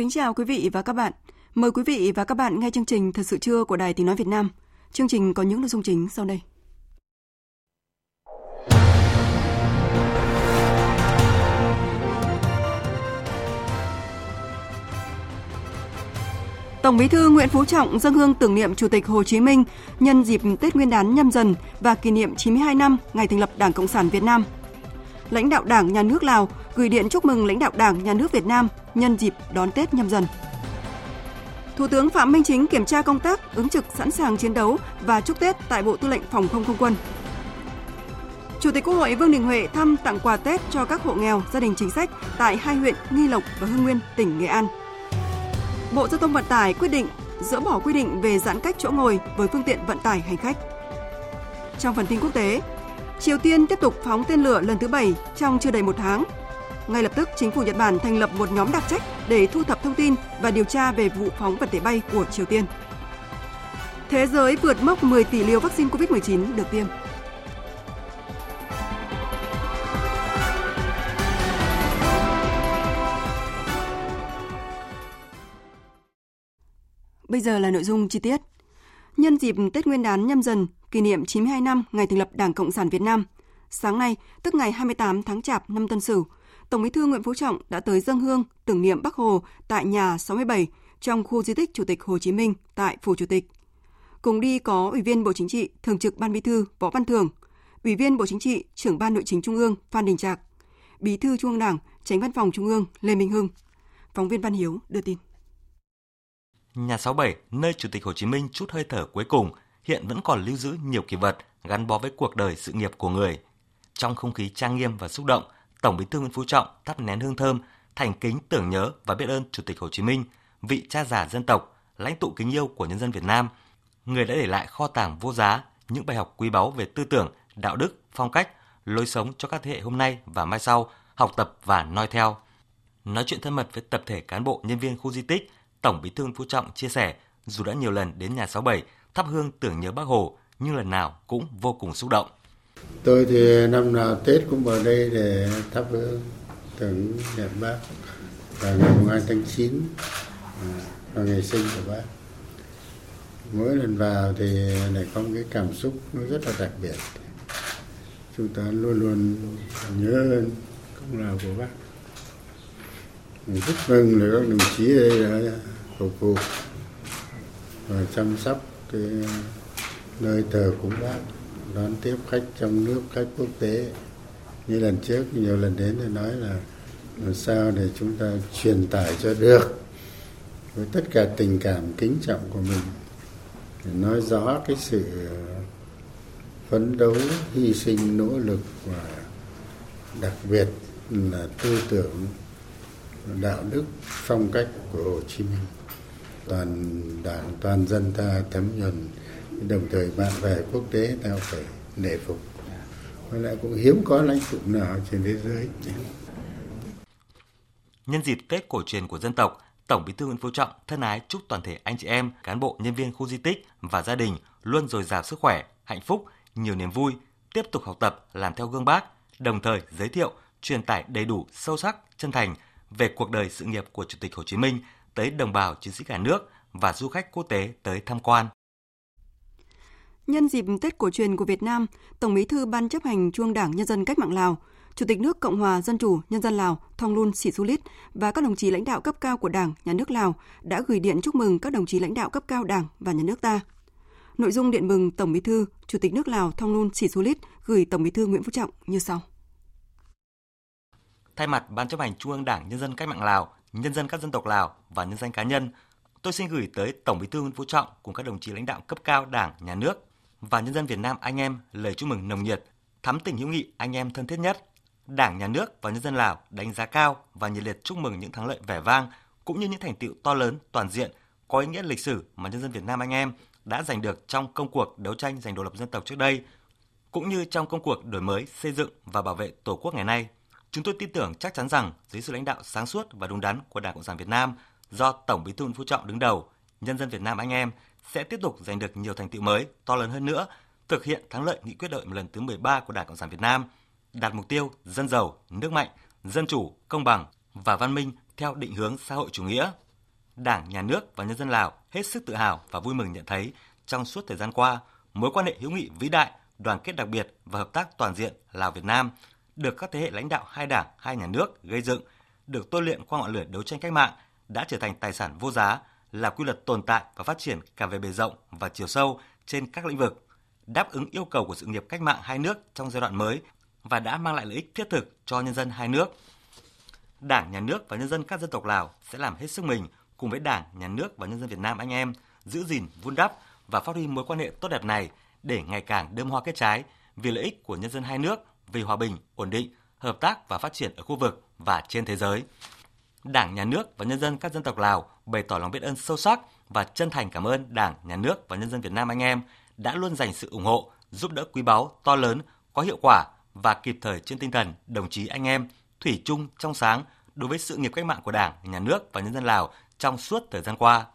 Kính chào quý vị và các bạn. Mời quý vị và các bạn nghe chương trình Thật sự trưa của Đài Tiếng Nói Việt Nam. Chương trình có những nội dung chính sau đây. Tổng Bí thư Nguyễn Phú Trọng dâng hương tưởng niệm Chủ tịch Hồ Chí Minh nhân dịp Tết Nguyên đán nhâm dần và kỷ niệm 92 năm ngày thành lập Đảng Cộng sản Việt Nam. Lãnh đạo Đảng, Nhà nước Lào gửi điện chúc mừng lãnh đạo Đảng, Nhà nước Việt Nam nhân dịp đón Tết nhâm dần. Thủ tướng Phạm Minh Chính kiểm tra công tác ứng trực sẵn sàng chiến đấu và chúc Tết tại Bộ Tư lệnh Phòng không không quân. Chủ tịch Quốc hội Vương Đình Huệ thăm tặng quà Tết cho các hộ nghèo, gia đình chính sách tại hai huyện Nghi Lộc và Hưng Nguyên, tỉnh Nghệ An. Bộ Giao thông Vận tải quyết định dỡ bỏ quy định về giãn cách chỗ ngồi với phương tiện vận tải hành khách. Trong phần tin quốc tế, Triều Tiên tiếp tục phóng tên lửa lần thứ 7 trong chưa đầy một tháng. Ngay lập tức, chính phủ Nhật Bản thành lập một nhóm đặc trách để thu thập thông tin và điều tra về vụ phóng vật thể bay của Triều Tiên. Thế giới vượt mốc 10 tỷ liều vaccine COVID-19 được tiêm. Bây giờ là nội dung chi tiết. Nhân dịp Tết Nguyên đán nhâm dần, kỷ niệm 92 năm ngày thành lập Đảng Cộng sản Việt Nam, sáng nay, tức ngày 28 tháng Chạp năm Tân Sửu, Tổng Bí thư Nguyễn Phú Trọng đã tới dân hương tưởng niệm Bắc Hồ tại nhà 67 trong khu di tích Chủ tịch Hồ Chí Minh tại Phủ Chủ tịch. Cùng đi có Ủy viên Bộ Chính trị, Thường trực Ban Bí thư Võ Văn Thưởng, Ủy viên Bộ Chính trị, Trưởng Ban Nội chính Trung ương Phan Đình Trạc, Bí thư Trung ương Đảng, Tránh Văn phòng Trung ương Lê Minh Hưng. Phóng viên Văn Hiếu đưa tin. Nhà 67, nơi Chủ tịch Hồ Chí Minh chút hơi thở cuối cùng, hiện vẫn còn lưu giữ nhiều kỷ vật gắn bó với cuộc đời sự nghiệp của người. Trong không khí trang nghiêm và xúc động, Tổng Bí thư Nguyễn Phú Trọng thắp nén hương thơm, thành kính tưởng nhớ và biết ơn Chủ tịch Hồ Chí Minh, vị cha già dân tộc, lãnh tụ kính yêu của nhân dân Việt Nam, người đã để lại kho tàng vô giá những bài học quý báu về tư tưởng, đạo đức, phong cách, lối sống cho các thế hệ hôm nay và mai sau học tập và noi theo. Nói chuyện thân mật với tập thể cán bộ nhân viên khu di tích, Tổng Bí thư Nguyễn Phú Trọng chia sẻ, dù đã nhiều lần đến nhà 67 thắp hương tưởng nhớ Bác Hồ, nhưng lần nào cũng vô cùng xúc động. Tôi thì năm nào Tết cũng vào đây để thắp hương tưởng niệm Bác vào ngày 2 tháng 9 vào ngày sinh của Bác. Mỗi lần vào thì lại có một cái cảm xúc nó rất là đặc biệt. Chúng ta luôn luôn nhớ ơn công lao của Bác. Mình rất mừng là các đồng chí ở đây đã phục vụ và chăm sóc cái nơi thờ cúng bác đón tiếp khách trong nước, khách quốc tế. Như lần trước, nhiều lần đến thì nói là làm sao để chúng ta truyền tải cho được. Với tất cả tình cảm kính trọng của mình, để nói rõ cái sự ờ, phấn đấu, hy sinh, nỗ lực và đặc biệt là tư tưởng, đạo đức, phong cách của Hồ Chí Minh. Toàn đảng, toàn dân ta thấm nhuần đồng thời bạn bè quốc tế ta phải nể phục và lại cũng hiếm có lãnh tụ nào trên thế giới Nhân dịp Tết cổ truyền của dân tộc, Tổng Bí thư Nguyễn Phú Trọng thân ái chúc toàn thể anh chị em, cán bộ, nhân viên khu di tích và gia đình luôn dồi dào sức khỏe, hạnh phúc, nhiều niềm vui, tiếp tục học tập, làm theo gương Bác, đồng thời giới thiệu, truyền tải đầy đủ, sâu sắc, chân thành về cuộc đời sự nghiệp của Chủ tịch Hồ Chí Minh tới đồng bào chiến sĩ cả nước và du khách quốc tế tới tham quan. Nhân dịp Tết cổ truyền của Việt Nam, Tổng Bí thư Ban chấp hành Trung Đảng Nhân dân Cách mạng Lào, Chủ tịch nước Cộng hòa Dân chủ Nhân dân Lào Thonglun Sisulit và các đồng chí lãnh đạo cấp cao của Đảng, Nhà nước Lào đã gửi điện chúc mừng các đồng chí lãnh đạo cấp cao Đảng và Nhà nước ta. Nội dung điện mừng Tổng Bí thư, Chủ tịch nước Lào Thonglun Sisulit gửi Tổng Bí thư Nguyễn Phú Trọng như sau. Thay mặt Ban chấp hành Trung ương Đảng Nhân dân Cách mạng Lào, nhân dân các dân tộc Lào và nhân danh cá nhân, tôi xin gửi tới Tổng Bí thư Nguyễn Phú Trọng cùng các đồng chí lãnh đạo cấp cao Đảng, Nhà nước và nhân dân Việt Nam anh em lời chúc mừng nồng nhiệt, thắm tình hữu nghị anh em thân thiết nhất. Đảng, Nhà nước và nhân dân Lào đánh giá cao và nhiệt liệt chúc mừng những thắng lợi vẻ vang cũng như những thành tựu to lớn toàn diện có ý nghĩa lịch sử mà nhân dân Việt Nam anh em đã giành được trong công cuộc đấu tranh giành độc lập dân tộc trước đây, cũng như trong công cuộc đổi mới, xây dựng và bảo vệ Tổ quốc ngày nay. Chúng tôi tin tưởng chắc chắn rằng dưới sự lãnh đạo sáng suốt và đúng đắn của Đảng Cộng sản Việt Nam do Tổng Bí thư Nguyễn Phú Trọng đứng đầu, nhân dân Việt Nam anh em sẽ tiếp tục giành được nhiều thành tựu mới to lớn hơn nữa, thực hiện thắng lợi nghị quyết đại lần thứ 13 của Đảng Cộng sản Việt Nam, đạt mục tiêu dân giàu, nước mạnh, dân chủ, công bằng và văn minh theo định hướng xã hội chủ nghĩa. Đảng, Nhà nước và nhân dân Lào hết sức tự hào và vui mừng nhận thấy trong suốt thời gian qua, mối quan hệ hữu nghị vĩ đại, đoàn kết đặc biệt và hợp tác toàn diện Lào Việt Nam được các thế hệ lãnh đạo hai đảng, hai nhà nước gây dựng, được tôi luyện qua ngọn lửa đấu tranh cách mạng đã trở thành tài sản vô giá, là quy luật tồn tại và phát triển cả về bề rộng và chiều sâu trên các lĩnh vực, đáp ứng yêu cầu của sự nghiệp cách mạng hai nước trong giai đoạn mới và đã mang lại lợi ích thiết thực cho nhân dân hai nước. Đảng, Nhà nước và nhân dân các dân tộc Lào sẽ làm hết sức mình cùng với Đảng, Nhà nước và nhân dân Việt Nam anh em giữ gìn, vun đắp và phát huy mối quan hệ tốt đẹp này để ngày càng đơm hoa kết trái vì lợi ích của nhân dân hai nước, vì hòa bình, ổn định, hợp tác và phát triển ở khu vực và trên thế giới. Đảng, Nhà nước và nhân dân các dân tộc Lào bày tỏ lòng biết ơn sâu sắc và chân thành cảm ơn Đảng, Nhà nước và nhân dân Việt Nam anh em đã luôn dành sự ủng hộ, giúp đỡ quý báu, to lớn, có hiệu quả và kịp thời trên tinh thần đồng chí anh em thủy chung trong sáng đối với sự nghiệp cách mạng của Đảng, Nhà nước và nhân dân Lào trong suốt thời gian qua.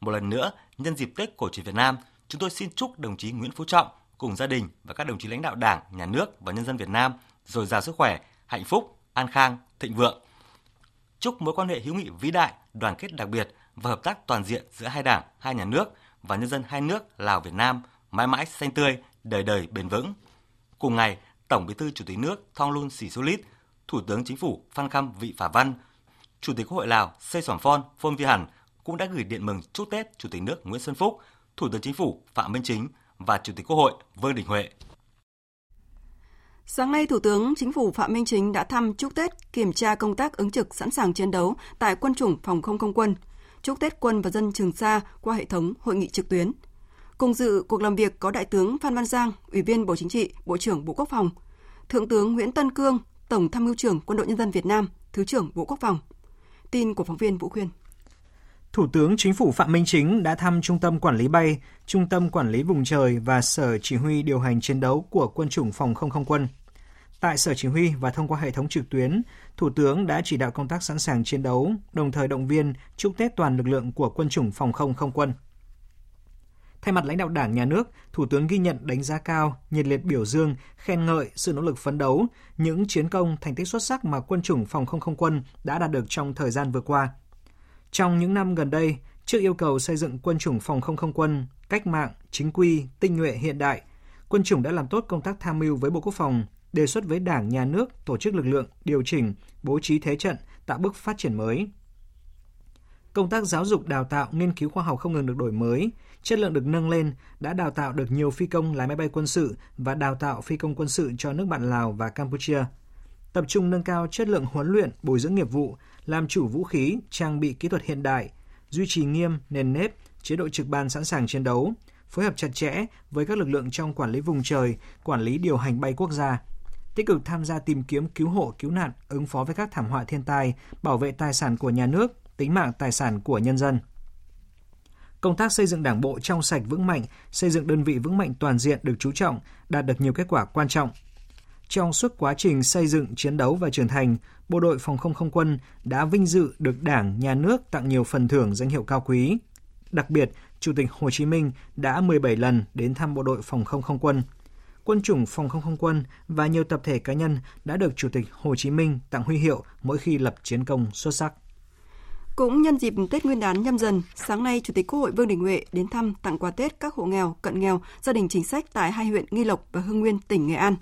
Một lần nữa, nhân dịp Tết cổ truyền Việt Nam, chúng tôi xin chúc đồng chí Nguyễn Phú Trọng cùng gia đình và các đồng chí lãnh đạo Đảng, Nhà nước và nhân dân Việt Nam dồi dào sức khỏe, hạnh phúc, an khang, thịnh vượng. Chúc mối quan hệ hữu nghị vĩ đại, đoàn kết đặc biệt và hợp tác toàn diện giữa hai đảng, hai nhà nước và nhân dân hai nước Lào Việt Nam mãi mãi xanh tươi, đời đời bền vững. Cùng ngày, Tổng Bí thư Chủ tịch nước Thongloun Sisoulith, Thủ tướng Chính phủ Phan Khâm Vị Phả Văn, Chủ tịch Quốc hội Lào Sê Soảng Phon Phôn Vi Hẳn cũng đã gửi điện mừng chúc Tết Chủ tịch nước Nguyễn Xuân Phúc, Thủ tướng Chính phủ Phạm Minh Chính và Chủ tịch Quốc hội Vương Đình Huệ. Sáng nay, Thủ tướng Chính phủ Phạm Minh Chính đã thăm chúc Tết, kiểm tra công tác ứng trực sẵn sàng chiến đấu tại quân chủng phòng không không quân, chúc Tết quân và dân Trường Sa qua hệ thống hội nghị trực tuyến. Cùng dự cuộc làm việc có Đại tướng Phan Văn Giang, Ủy viên Bộ Chính trị, Bộ trưởng Bộ Quốc phòng, Thượng tướng Nguyễn Tân Cương, Tổng tham mưu trưởng Quân đội Nhân dân Việt Nam, Thứ trưởng Bộ Quốc phòng. Tin của phóng viên Vũ Khuyên. Thủ tướng Chính phủ Phạm Minh Chính đã thăm Trung tâm Quản lý bay, Trung tâm Quản lý vùng trời và Sở Chỉ huy điều hành chiến đấu của Quân chủng Phòng không không quân. Tại Sở Chỉ huy và thông qua hệ thống trực tuyến, Thủ tướng đã chỉ đạo công tác sẵn sàng chiến đấu, đồng thời động viên chúc Tết toàn lực lượng của Quân chủng Phòng không không quân. Thay mặt lãnh đạo Đảng, Nhà nước, Thủ tướng ghi nhận đánh giá cao, nhiệt liệt biểu dương, khen ngợi sự nỗ lực phấn đấu, những chiến công, thành tích xuất sắc mà quân chủng phòng không không quân đã đạt được trong thời gian vừa qua. Trong những năm gần đây, trước yêu cầu xây dựng quân chủng phòng không không quân, cách mạng, chính quy, tinh nhuệ hiện đại, quân chủng đã làm tốt công tác tham mưu với Bộ Quốc phòng, đề xuất với Đảng, Nhà nước, tổ chức lực lượng, điều chỉnh, bố trí thế trận, tạo bước phát triển mới. Công tác giáo dục đào tạo, nghiên cứu khoa học không ngừng được đổi mới, chất lượng được nâng lên, đã đào tạo được nhiều phi công lái máy bay quân sự và đào tạo phi công quân sự cho nước bạn Lào và Campuchia. Tập trung nâng cao chất lượng huấn luyện, bồi dưỡng nghiệp vụ, làm chủ vũ khí, trang bị kỹ thuật hiện đại, duy trì nghiêm, nền nếp, chế độ trực ban sẵn sàng chiến đấu, phối hợp chặt chẽ với các lực lượng trong quản lý vùng trời, quản lý điều hành bay quốc gia, tích cực tham gia tìm kiếm cứu hộ, cứu nạn, ứng phó với các thảm họa thiên tai, bảo vệ tài sản của nhà nước, tính mạng tài sản của nhân dân. Công tác xây dựng đảng bộ trong sạch vững mạnh, xây dựng đơn vị vững mạnh toàn diện được chú trọng, đạt được nhiều kết quả quan trọng. Trong suốt quá trình xây dựng, chiến đấu và trưởng thành, Bộ đội Phòng không không quân đã vinh dự được Đảng, Nhà nước tặng nhiều phần thưởng danh hiệu cao quý. Đặc biệt, Chủ tịch Hồ Chí Minh đã 17 lần đến thăm Bộ đội Phòng không không quân. Quân chủng Phòng không không quân và nhiều tập thể cá nhân đã được Chủ tịch Hồ Chí Minh tặng huy hiệu mỗi khi lập chiến công xuất sắc. Cũng nhân dịp Tết Nguyên đán nhâm dần, sáng nay Chủ tịch Quốc hội Vương Đình Huệ đến thăm tặng quà Tết các hộ nghèo, cận nghèo, gia đình chính sách tại hai huyện Nghi Lộc và Hưng Nguyên, tỉnh Nghệ An.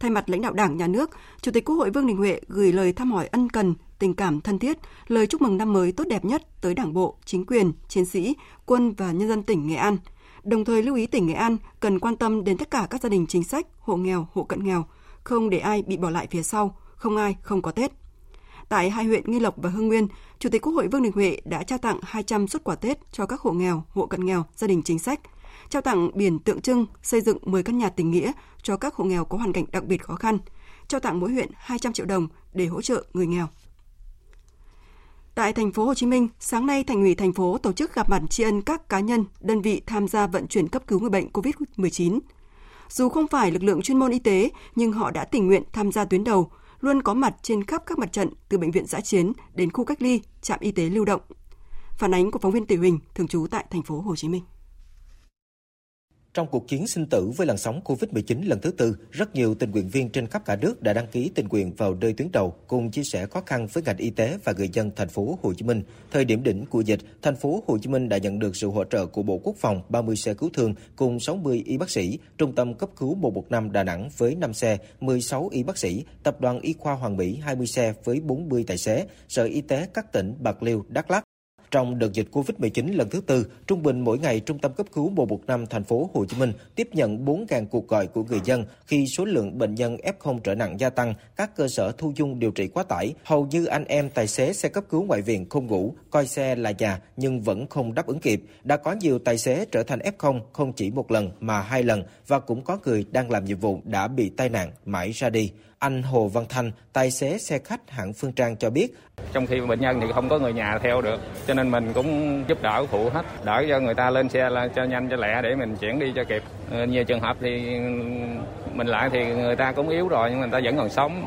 Thay mặt lãnh đạo Đảng, Nhà nước, Chủ tịch Quốc hội Vương Đình Huệ gửi lời thăm hỏi ân cần, tình cảm thân thiết, lời chúc mừng năm mới tốt đẹp nhất tới Đảng bộ, chính quyền, chiến sĩ, quân và nhân dân tỉnh Nghệ An. Đồng thời lưu ý tỉnh Nghệ An cần quan tâm đến tất cả các gia đình chính sách, hộ nghèo, hộ cận nghèo, không để ai bị bỏ lại phía sau, không ai không có Tết. tại hai huyện Nghi Lộc và Hưng Nguyên, Chủ tịch Quốc hội Vương Đình Huệ đã trao tặng 200 xuất quà Tết cho các hộ nghèo, hộ cận nghèo, gia đình chính sách, trao tặng biển tượng trưng xây dựng 10 căn nhà tình nghĩa cho các hộ nghèo có hoàn cảnh đặc biệt khó khăn, trao tặng mỗi huyện 200 triệu đồng để hỗ trợ người nghèo. Tại thành phố Hồ Chí Minh, sáng nay Thành ủy thành phố tổ chức gặp mặt tri ân các cá nhân, đơn vị tham gia vận chuyển cấp cứu người bệnh COVID-19. Dù không phải lực lượng chuyên môn y tế, nhưng họ đã tình nguyện tham gia tuyến đầu, luôn có mặt trên khắp các mặt trận từ bệnh viện giã chiến đến khu cách ly, trạm y tế lưu động. Phản ánh của phóng viên Tiểu Huỳnh thường trú tại thành phố Hồ Chí Minh. Trong cuộc chiến sinh tử với làn sóng COVID-19 lần thứ tư, rất nhiều tình nguyện viên trên khắp cả nước đã đăng ký tình nguyện vào nơi tuyến đầu cùng chia sẻ khó khăn với ngành y tế và người dân thành phố Hồ Chí Minh. Thời điểm đỉnh của dịch, thành phố Hồ Chí Minh đã nhận được sự hỗ trợ của Bộ Quốc phòng 30 xe cứu thương cùng 60 y bác sĩ, Trung tâm cấp cứu 115 Đà Nẵng với 5 xe, 16 y bác sĩ, Tập đoàn Y khoa Hoàng Mỹ 20 xe với 40 tài xế, Sở Y tế các tỉnh Bạc Liêu, Đắk Lắk, trong đợt dịch Covid-19 lần thứ tư, trung bình mỗi ngày Trung tâm cấp cứu 115 thành phố Hồ Chí Minh tiếp nhận 4.000 cuộc gọi của người dân khi số lượng bệnh nhân F0 trở nặng gia tăng, các cơ sở thu dung điều trị quá tải, hầu như anh em tài xế xe cấp cứu ngoại viện không ngủ, coi xe là nhà nhưng vẫn không đáp ứng kịp. Đã có nhiều tài xế trở thành F0 không chỉ một lần mà hai lần và cũng có người đang làm nhiệm vụ đã bị tai nạn mãi ra đi. Anh Hồ Văn Thành, tài xế xe khách hãng Phương Trang cho biết. Trong khi bệnh nhân thì không có người nhà theo được, cho nên mình cũng giúp đỡ phụ hết, đỡ cho người ta lên xe là cho nhanh cho lẹ để mình chuyển đi cho kịp. Ờ, nhiều trường hợp thì mình lại thì người ta cũng yếu rồi nhưng mà người ta vẫn còn sống.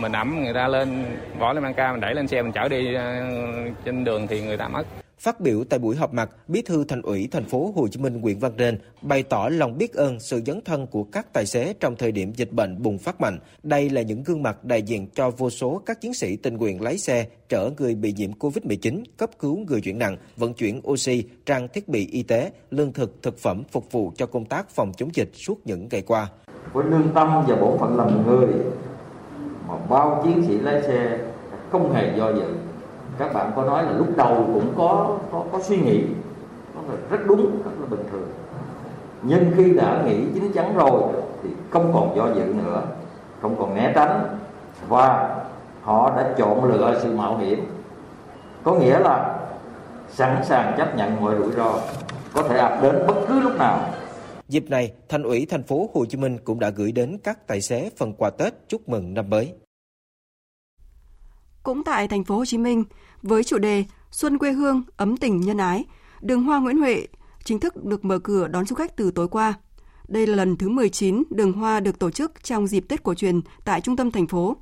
Mình ẩm người ta lên, bỏ lên mang ca, mình đẩy lên xe mình chở đi ờ, trên đường thì người ta mất. Phát biểu tại buổi họp mặt, Bí thư Thành ủy thành phố Hồ Chí Minh Nguyễn Văn Nên bày tỏ lòng biết ơn sự dấn thân của các tài xế trong thời điểm dịch bệnh bùng phát mạnh. Đây là những gương mặt đại diện cho vô số các chiến sĩ tình nguyện lái xe chở người bị nhiễm Covid-19, cấp cứu người chuyển nặng, vận chuyển oxy, trang thiết bị y tế, lương thực, thực phẩm phục vụ cho công tác phòng chống dịch suốt những ngày qua. Với lương tâm và bổn phận làm người mà bao chiến sĩ lái xe không hề do dự các bạn có nói là lúc đầu cũng có có, có suy nghĩ đó là rất đúng rất là bình thường. Nhưng khi đã nghĩ chín chắn rồi thì không còn do dự nữa không còn né tránh. Và họ đã chọn lựa sự mạo hiểm. Có nghĩa là sẵn sàng chấp nhận mọi rủi ro có thể ập đến bất cứ lúc nào. Dịp này, Thành ủy thành phố Hồ Chí Minh cũng đã gửi đến các tài xế phần quà Tết chúc mừng năm mới. Cũng tại thành phố Hồ Chí Minh, với chủ đề Xuân quê hương, ấm tình nhân ái, đường hoa Nguyễn Huệ chính thức được mở cửa đón du khách từ tối qua. Đây là lần thứ 19 đường hoa được tổ chức trong dịp Tết cổ truyền tại trung tâm thành phố.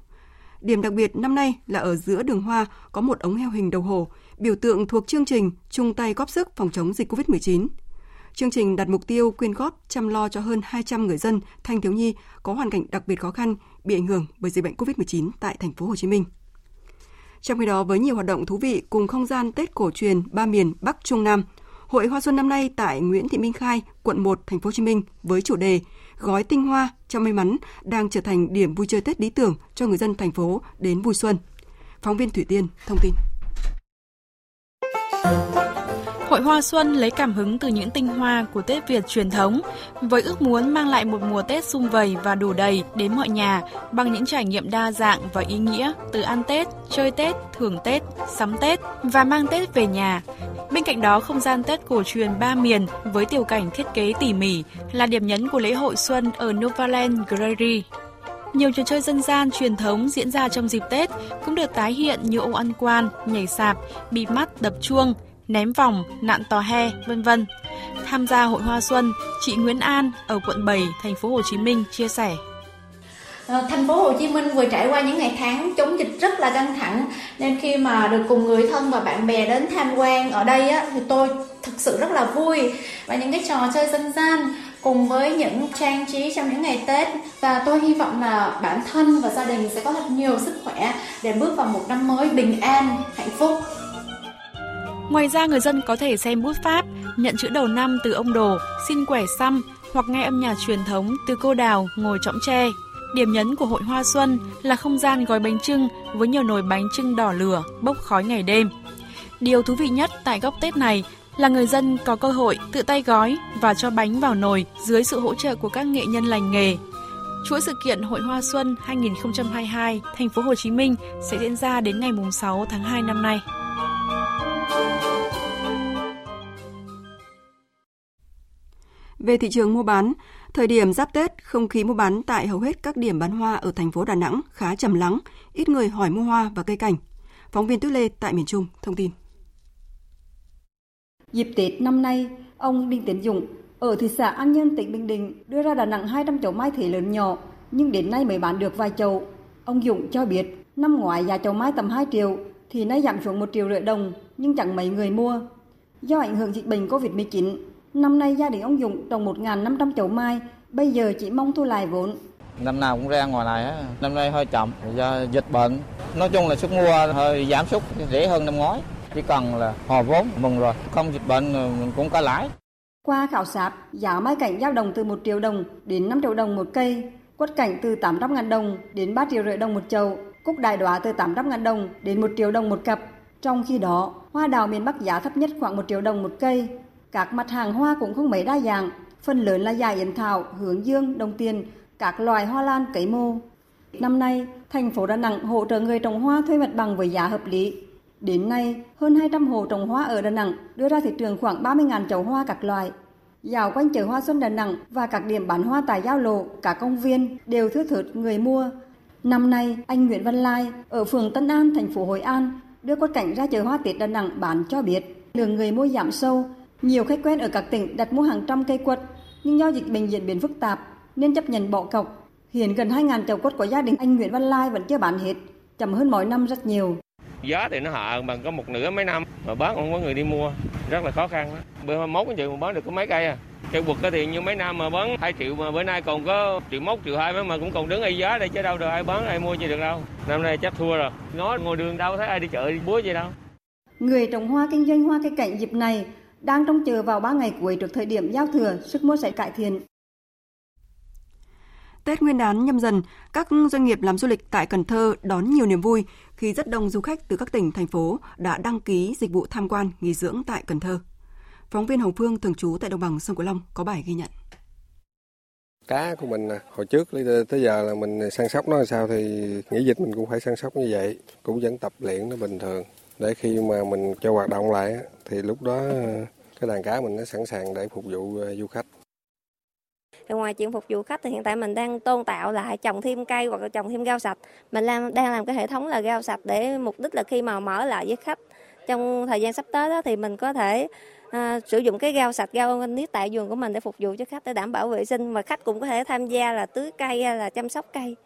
Điểm đặc biệt năm nay là ở giữa đường hoa có một ống heo hình đầu hổ, biểu tượng thuộc chương trình chung tay góp sức phòng chống dịch COVID-19. Chương trình đặt mục tiêu quyên góp chăm lo cho hơn 200 người dân, thanh thiếu nhi có hoàn cảnh đặc biệt khó khăn bị ảnh hưởng bởi dịch bệnh COVID-19 tại thành phố Hồ Chí Minh. Trong khi đó với nhiều hoạt động thú vị cùng không gian Tết cổ truyền ba miền Bắc Trung Nam, Hội Hoa Xuân năm nay tại Nguyễn Thị Minh Khai, quận 1, thành phố Hồ Chí Minh với chủ đề Gói tinh hoa cho may mắn đang trở thành điểm vui chơi Tết lý tưởng cho người dân thành phố đến vui xuân. Phóng viên Thủy Tiên thông tin. Hội Hoa Xuân lấy cảm hứng từ những tinh hoa của Tết Việt truyền thống, với ước muốn mang lại một mùa Tết sung vầy và đủ đầy đến mọi nhà bằng những trải nghiệm đa dạng và ý nghĩa từ ăn Tết, chơi Tết, thưởng Tết, sắm Tết và mang Tết về nhà. Bên cạnh đó, không gian Tết cổ truyền ba miền với tiểu cảnh thiết kế tỉ mỉ là điểm nhấn của lễ hội xuân ở Novaland Gallery. Nhiều trò chơi dân gian truyền thống diễn ra trong dịp Tết cũng được tái hiện như ô ăn quan, nhảy sạp, bịt mắt, đập chuông, ném vòng, nạn tò he, vân vân. Tham gia hội hoa xuân, chị Nguyễn An ở quận 7, thành phố Hồ Chí Minh chia sẻ. Ờ, thành phố Hồ Chí Minh vừa trải qua những ngày tháng chống dịch rất là căng thẳng nên khi mà được cùng người thân và bạn bè đến tham quan ở đây á, thì tôi thực sự rất là vui và những cái trò chơi dân gian cùng với những trang trí trong những ngày Tết và tôi hy vọng là bản thân và gia đình sẽ có thật nhiều sức khỏe để bước vào một năm mới bình an, hạnh phúc. Ngoài ra người dân có thể xem bút pháp, nhận chữ đầu năm từ ông đồ, xin quẻ xăm hoặc nghe âm nhạc truyền thống từ cô đào ngồi trọng tre. Điểm nhấn của hội Hoa Xuân là không gian gói bánh trưng với nhiều nồi bánh trưng đỏ lửa bốc khói ngày đêm. Điều thú vị nhất tại góc Tết này là người dân có cơ hội tự tay gói và cho bánh vào nồi dưới sự hỗ trợ của các nghệ nhân lành nghề. Chuỗi sự kiện Hội Hoa Xuân 2022 thành phố Hồ Chí Minh sẽ diễn ra đến ngày 6 tháng 2 năm nay. Về thị trường mua bán, thời điểm giáp Tết, không khí mua bán tại hầu hết các điểm bán hoa ở thành phố Đà Nẵng khá trầm lắng, ít người hỏi mua hoa và cây cảnh. Phóng viên Tuyết Lê tại miền Trung thông tin. Dịp Tết năm nay, ông Đinh Tiến Dũng ở thị xã An Nhơn, tỉnh Bình Định đưa ra Đà Nẵng 200 chậu mai thể lớn nhỏ, nhưng đến nay mới bán được vài chậu. Ông Dũng cho biết, năm ngoái giá chậu mai tầm 2 triệu, thì nay giảm xuống 1 triệu rưỡi đồng, nhưng chẳng mấy người mua. Do ảnh hưởng dịch bệnh Covid-19, năm nay gia đình ông Dũng trồng 1.500 chậu mai, bây giờ chỉ mong thu lại vốn. Năm nào cũng ra ngoài này, năm nay hơi chậm do dịch bệnh. Nói chung là sức mua hơi giảm sút, rẻ hơn năm ngoái. Chỉ cần là hòa vốn mừng rồi, không dịch bệnh mình cũng có lãi. Qua khảo sát, giá mai cảnh dao động từ 1 triệu đồng đến 5 triệu đồng một cây, quất cảnh từ 800 ngàn đồng đến 3 triệu rưỡi đồng một chậu, cúc đại đóa từ 800 ngàn đồng đến 1 triệu đồng một cặp. Trong khi đó, hoa đào miền Bắc giá thấp nhất khoảng 1 triệu đồng một cây. Các mặt hàng hoa cũng không mấy đa dạng, phần lớn là dài yến thảo, hướng dương, đồng tiền, các loài hoa lan cấy mô. Năm nay, thành phố Đà Nẵng hỗ trợ người trồng hoa thuê mặt bằng với giá hợp lý. Đến nay, hơn 200 hồ trồng hoa ở Đà Nẵng đưa ra thị trường khoảng 30.000 chậu hoa các loại. Dạo quanh chợ hoa xuân Đà Nẵng và các điểm bán hoa tại giao lộ, cả công viên đều thưa thớt người mua. Năm nay, anh Nguyễn Văn Lai ở phường Tân An, thành phố Hội An đưa quất cảnh ra chợ hoa Tết Đà Nẵng bán cho biết lượng người mua giảm sâu. Nhiều khách quen ở các tỉnh đặt mua hàng trăm cây quất, nhưng do dịch bệnh diễn biến phức tạp nên chấp nhận bỏ cọc. Hiện gần 2.000 chậu quất của gia đình anh Nguyễn Văn Lai vẫn chưa bán hết, chậm hơn mỗi năm rất nhiều. Giá thì nó hạ bằng có một nửa mấy năm mà bán không có người đi mua, rất là khó khăn đó. Bữa mốt cái chuyện mà bán được có mấy cây à. Cây quật thì như mấy năm mà bán 2 triệu mà bữa nay còn có triệu mốt triệu hai mà cũng còn đứng ai giá đây chứ đâu được ai bán ai mua gì được đâu. Năm nay chắc thua rồi. Nói ngồi đường đâu thấy ai đi chợ đi búa gì đâu. Người trồng hoa kinh doanh hoa cây cảnh dịp này đang trông chờ vào 3 ngày cuối trước thời điểm giao thừa, sức mua sẽ cải thiện. Tết Nguyên đán nhâm dần, các doanh nghiệp làm du lịch tại Cần Thơ đón nhiều niềm vui khi rất đông du khách từ các tỉnh, thành phố đã đăng ký dịch vụ tham quan, nghỉ dưỡng tại Cần Thơ. Phóng viên Hồng Phương thường trú tại đồng bằng sông Cửu Long có bài ghi nhận. Cá của mình hồi trước tới giờ là mình săn sóc nó làm sao thì nghỉ dịch mình cũng phải săn sóc như vậy, cũng vẫn tập luyện nó bình thường để khi mà mình cho hoạt động lại thì lúc đó ờ, cái đàn cá mình nó sẵn sàng để phục vụ ờ, du khách. Thì ngoài chuyện phục vụ khách thì hiện tại mình đang tôn tạo lại trồng thêm cây hoặc là trồng thêm rau sạch. Mình làm đang làm cái hệ thống là rau sạch để mục đích là khi mà mở lại với khách trong thời gian sắp tới đó thì mình có thể à, sử dụng cái rau sạch rau organic tại vườn của mình để phục vụ cho khách để đảm bảo vệ sinh và khách cũng có thể tham gia là tưới cây hay là chăm sóc cây.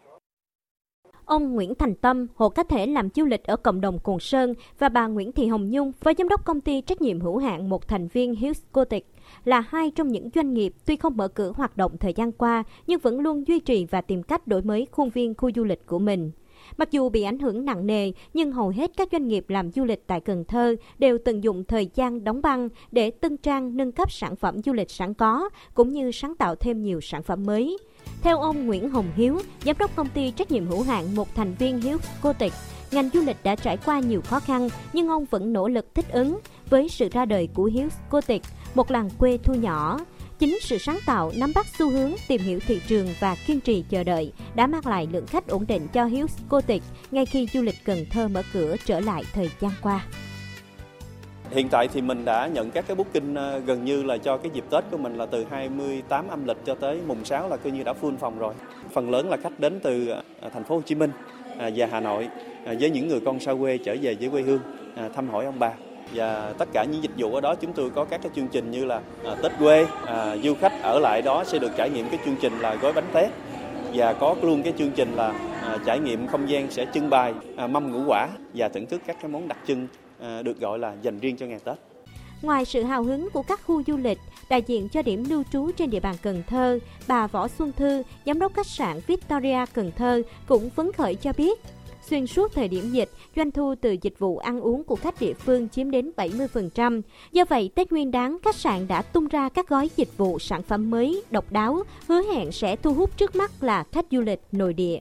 Ông Nguyễn Thành Tâm, hộ cá thể làm du lịch ở cộng đồng Cồn Sơn và bà Nguyễn Thị Hồng Nhung, phó giám đốc công ty trách nhiệm hữu hạn một thành viên Hills Cotic là hai trong những doanh nghiệp tuy không mở cửa hoạt động thời gian qua nhưng vẫn luôn duy trì và tìm cách đổi mới khuôn viên khu du lịch của mình. Mặc dù bị ảnh hưởng nặng nề, nhưng hầu hết các doanh nghiệp làm du lịch tại Cần Thơ đều tận dụng thời gian đóng băng để tân trang nâng cấp sản phẩm du lịch sẵn có, cũng như sáng tạo thêm nhiều sản phẩm mới. Theo ông Nguyễn Hồng Hiếu, giám đốc công ty trách nhiệm hữu hạn một thành viên Hiếu Cô Tịch, ngành du lịch đã trải qua nhiều khó khăn nhưng ông vẫn nỗ lực thích ứng với sự ra đời của Hiếu Cô Tịch, một làng quê thu nhỏ. Chính sự sáng tạo, nắm bắt xu hướng, tìm hiểu thị trường và kiên trì chờ đợi đã mang lại lượng khách ổn định cho Hiếu Cô Tịch ngay khi du lịch Cần Thơ mở cửa trở lại thời gian qua. Hiện tại thì mình đã nhận các cái booking ờ, gần như là cho cái dịp Tết của mình là từ 28 âm lịch cho tới mùng 6 là coi như đã full phòng rồi. Phần lớn là khách đến từ ờ, thành phố Hồ Chí Minh à, và Hà Nội à, với những người con xa quê trở về với quê hương à, thăm hỏi ông bà. Và tất cả những dịch vụ ở đó chúng tôi có các cái chương trình như là à, Tết quê, à, du khách ở lại đó sẽ được trải nghiệm cái chương trình là gói bánh tét. Và có luôn cái chương trình là à, trải nghiệm không gian sẽ trưng bày à, mâm ngũ quả và thưởng thức các cái món đặc trưng được gọi là dành riêng cho ngày Tết. Ngoài sự hào hứng của các khu du lịch, đại diện cho điểm lưu trú trên địa bàn Cần Thơ, bà Võ Xuân Thư, giám đốc khách sạn Victoria Cần Thơ cũng phấn khởi cho biết Xuyên suốt thời điểm dịch, doanh thu từ dịch vụ ăn uống của khách địa phương chiếm đến 70%. Do vậy, Tết Nguyên đán, khách sạn đã tung ra các gói dịch vụ sản phẩm mới, độc đáo, hứa hẹn sẽ thu hút trước mắt là khách du lịch nội địa.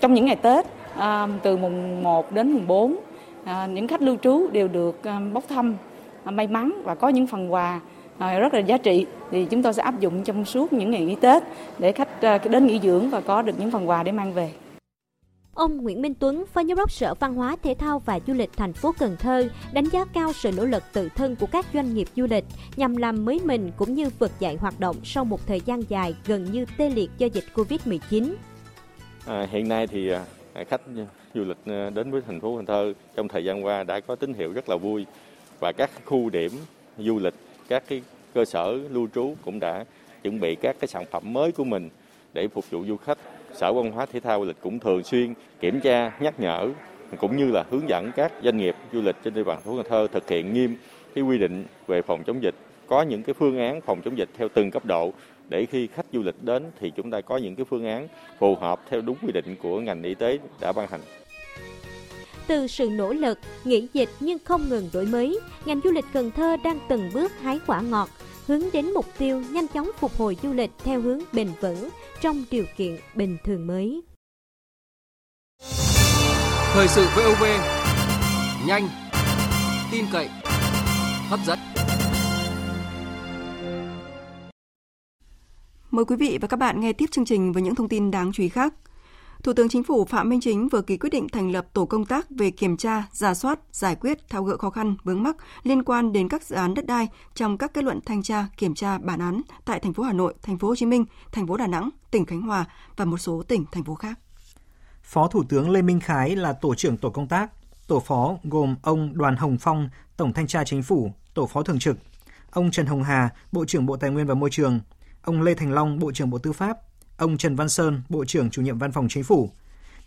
Trong những ngày Tết, à, từ mùng 1 đến mùng 4, à, những khách lưu trú đều được à, bốc thăm may mắn và có những phần quà rất là giá trị thì chúng tôi sẽ áp dụng trong suốt những ngày nghỉ Tết để khách đến nghỉ dưỡng và có được những phần quà để mang về. Ông Nguyễn Minh Tuấn, Phó Giám đốc Sở Văn hóa Thể thao và Du lịch thành phố Cần Thơ đánh giá cao sự nỗ lực tự thân của các doanh nghiệp du lịch nhằm làm mới mình cũng như vực dậy hoạt động sau một thời gian dài gần như tê liệt do dịch Covid-19. À, hiện nay thì à, khách ờ, du lịch ờ, đến với thành phố Cần Thơ trong thời gian qua đã có tín hiệu rất là vui và các khu điểm du lịch, các cái cơ sở lưu trú cũng đã chuẩn bị các cái sản phẩm mới của mình để phục vụ du khách. Sở Văn hóa Thể thao du lịch cũng thường xuyên kiểm tra, nhắc nhở cũng như là hướng dẫn các doanh nghiệp du lịch trên địa bàn thành phố Cần Thơ thực hiện nghiêm cái quy định về phòng chống dịch, có những cái phương án phòng chống dịch theo từng cấp độ để khi khách du lịch đến thì chúng ta có những cái phương án phù hợp theo đúng quy định của ngành y tế đã ban hành. Từ sự nỗ lực, nghỉ dịch nhưng không ngừng đổi mới, ngành du lịch Cần Thơ đang từng bước hái quả ngọt, hướng đến mục tiêu nhanh chóng phục hồi du lịch theo hướng bền vững trong điều kiện bình thường mới. Thời sự VOV nhanh, tin cậy, hấp dẫn. Mời quý vị và các bạn nghe tiếp chương trình với những thông tin đáng chú ý khác. Thủ tướng Chính phủ Phạm Minh Chính vừa ký quyết định thành lập tổ công tác về kiểm tra, giả soát, giải quyết, tháo gỡ khó khăn, vướng mắc liên quan đến các dự án đất đai trong các kết luận thanh tra, kiểm tra bản án tại thành phố Hà Nội, thành phố Hồ Chí Minh, thành phố Đà Nẵng, tỉnh Khánh Hòa và một số tỉnh thành phố khác. Phó Thủ tướng Lê Minh Khái là tổ trưởng tổ công tác. Tổ phó gồm ông Đoàn Hồng Phong, Tổng thanh tra Chính phủ, tổ phó thường trực, ông Trần Hồng Hà, Bộ trưởng Bộ Tài nguyên và Môi trường, ông Lê Thành Long, Bộ trưởng Bộ Tư pháp, ông Trần Văn Sơn, Bộ trưởng chủ nhiệm Văn phòng Chính phủ.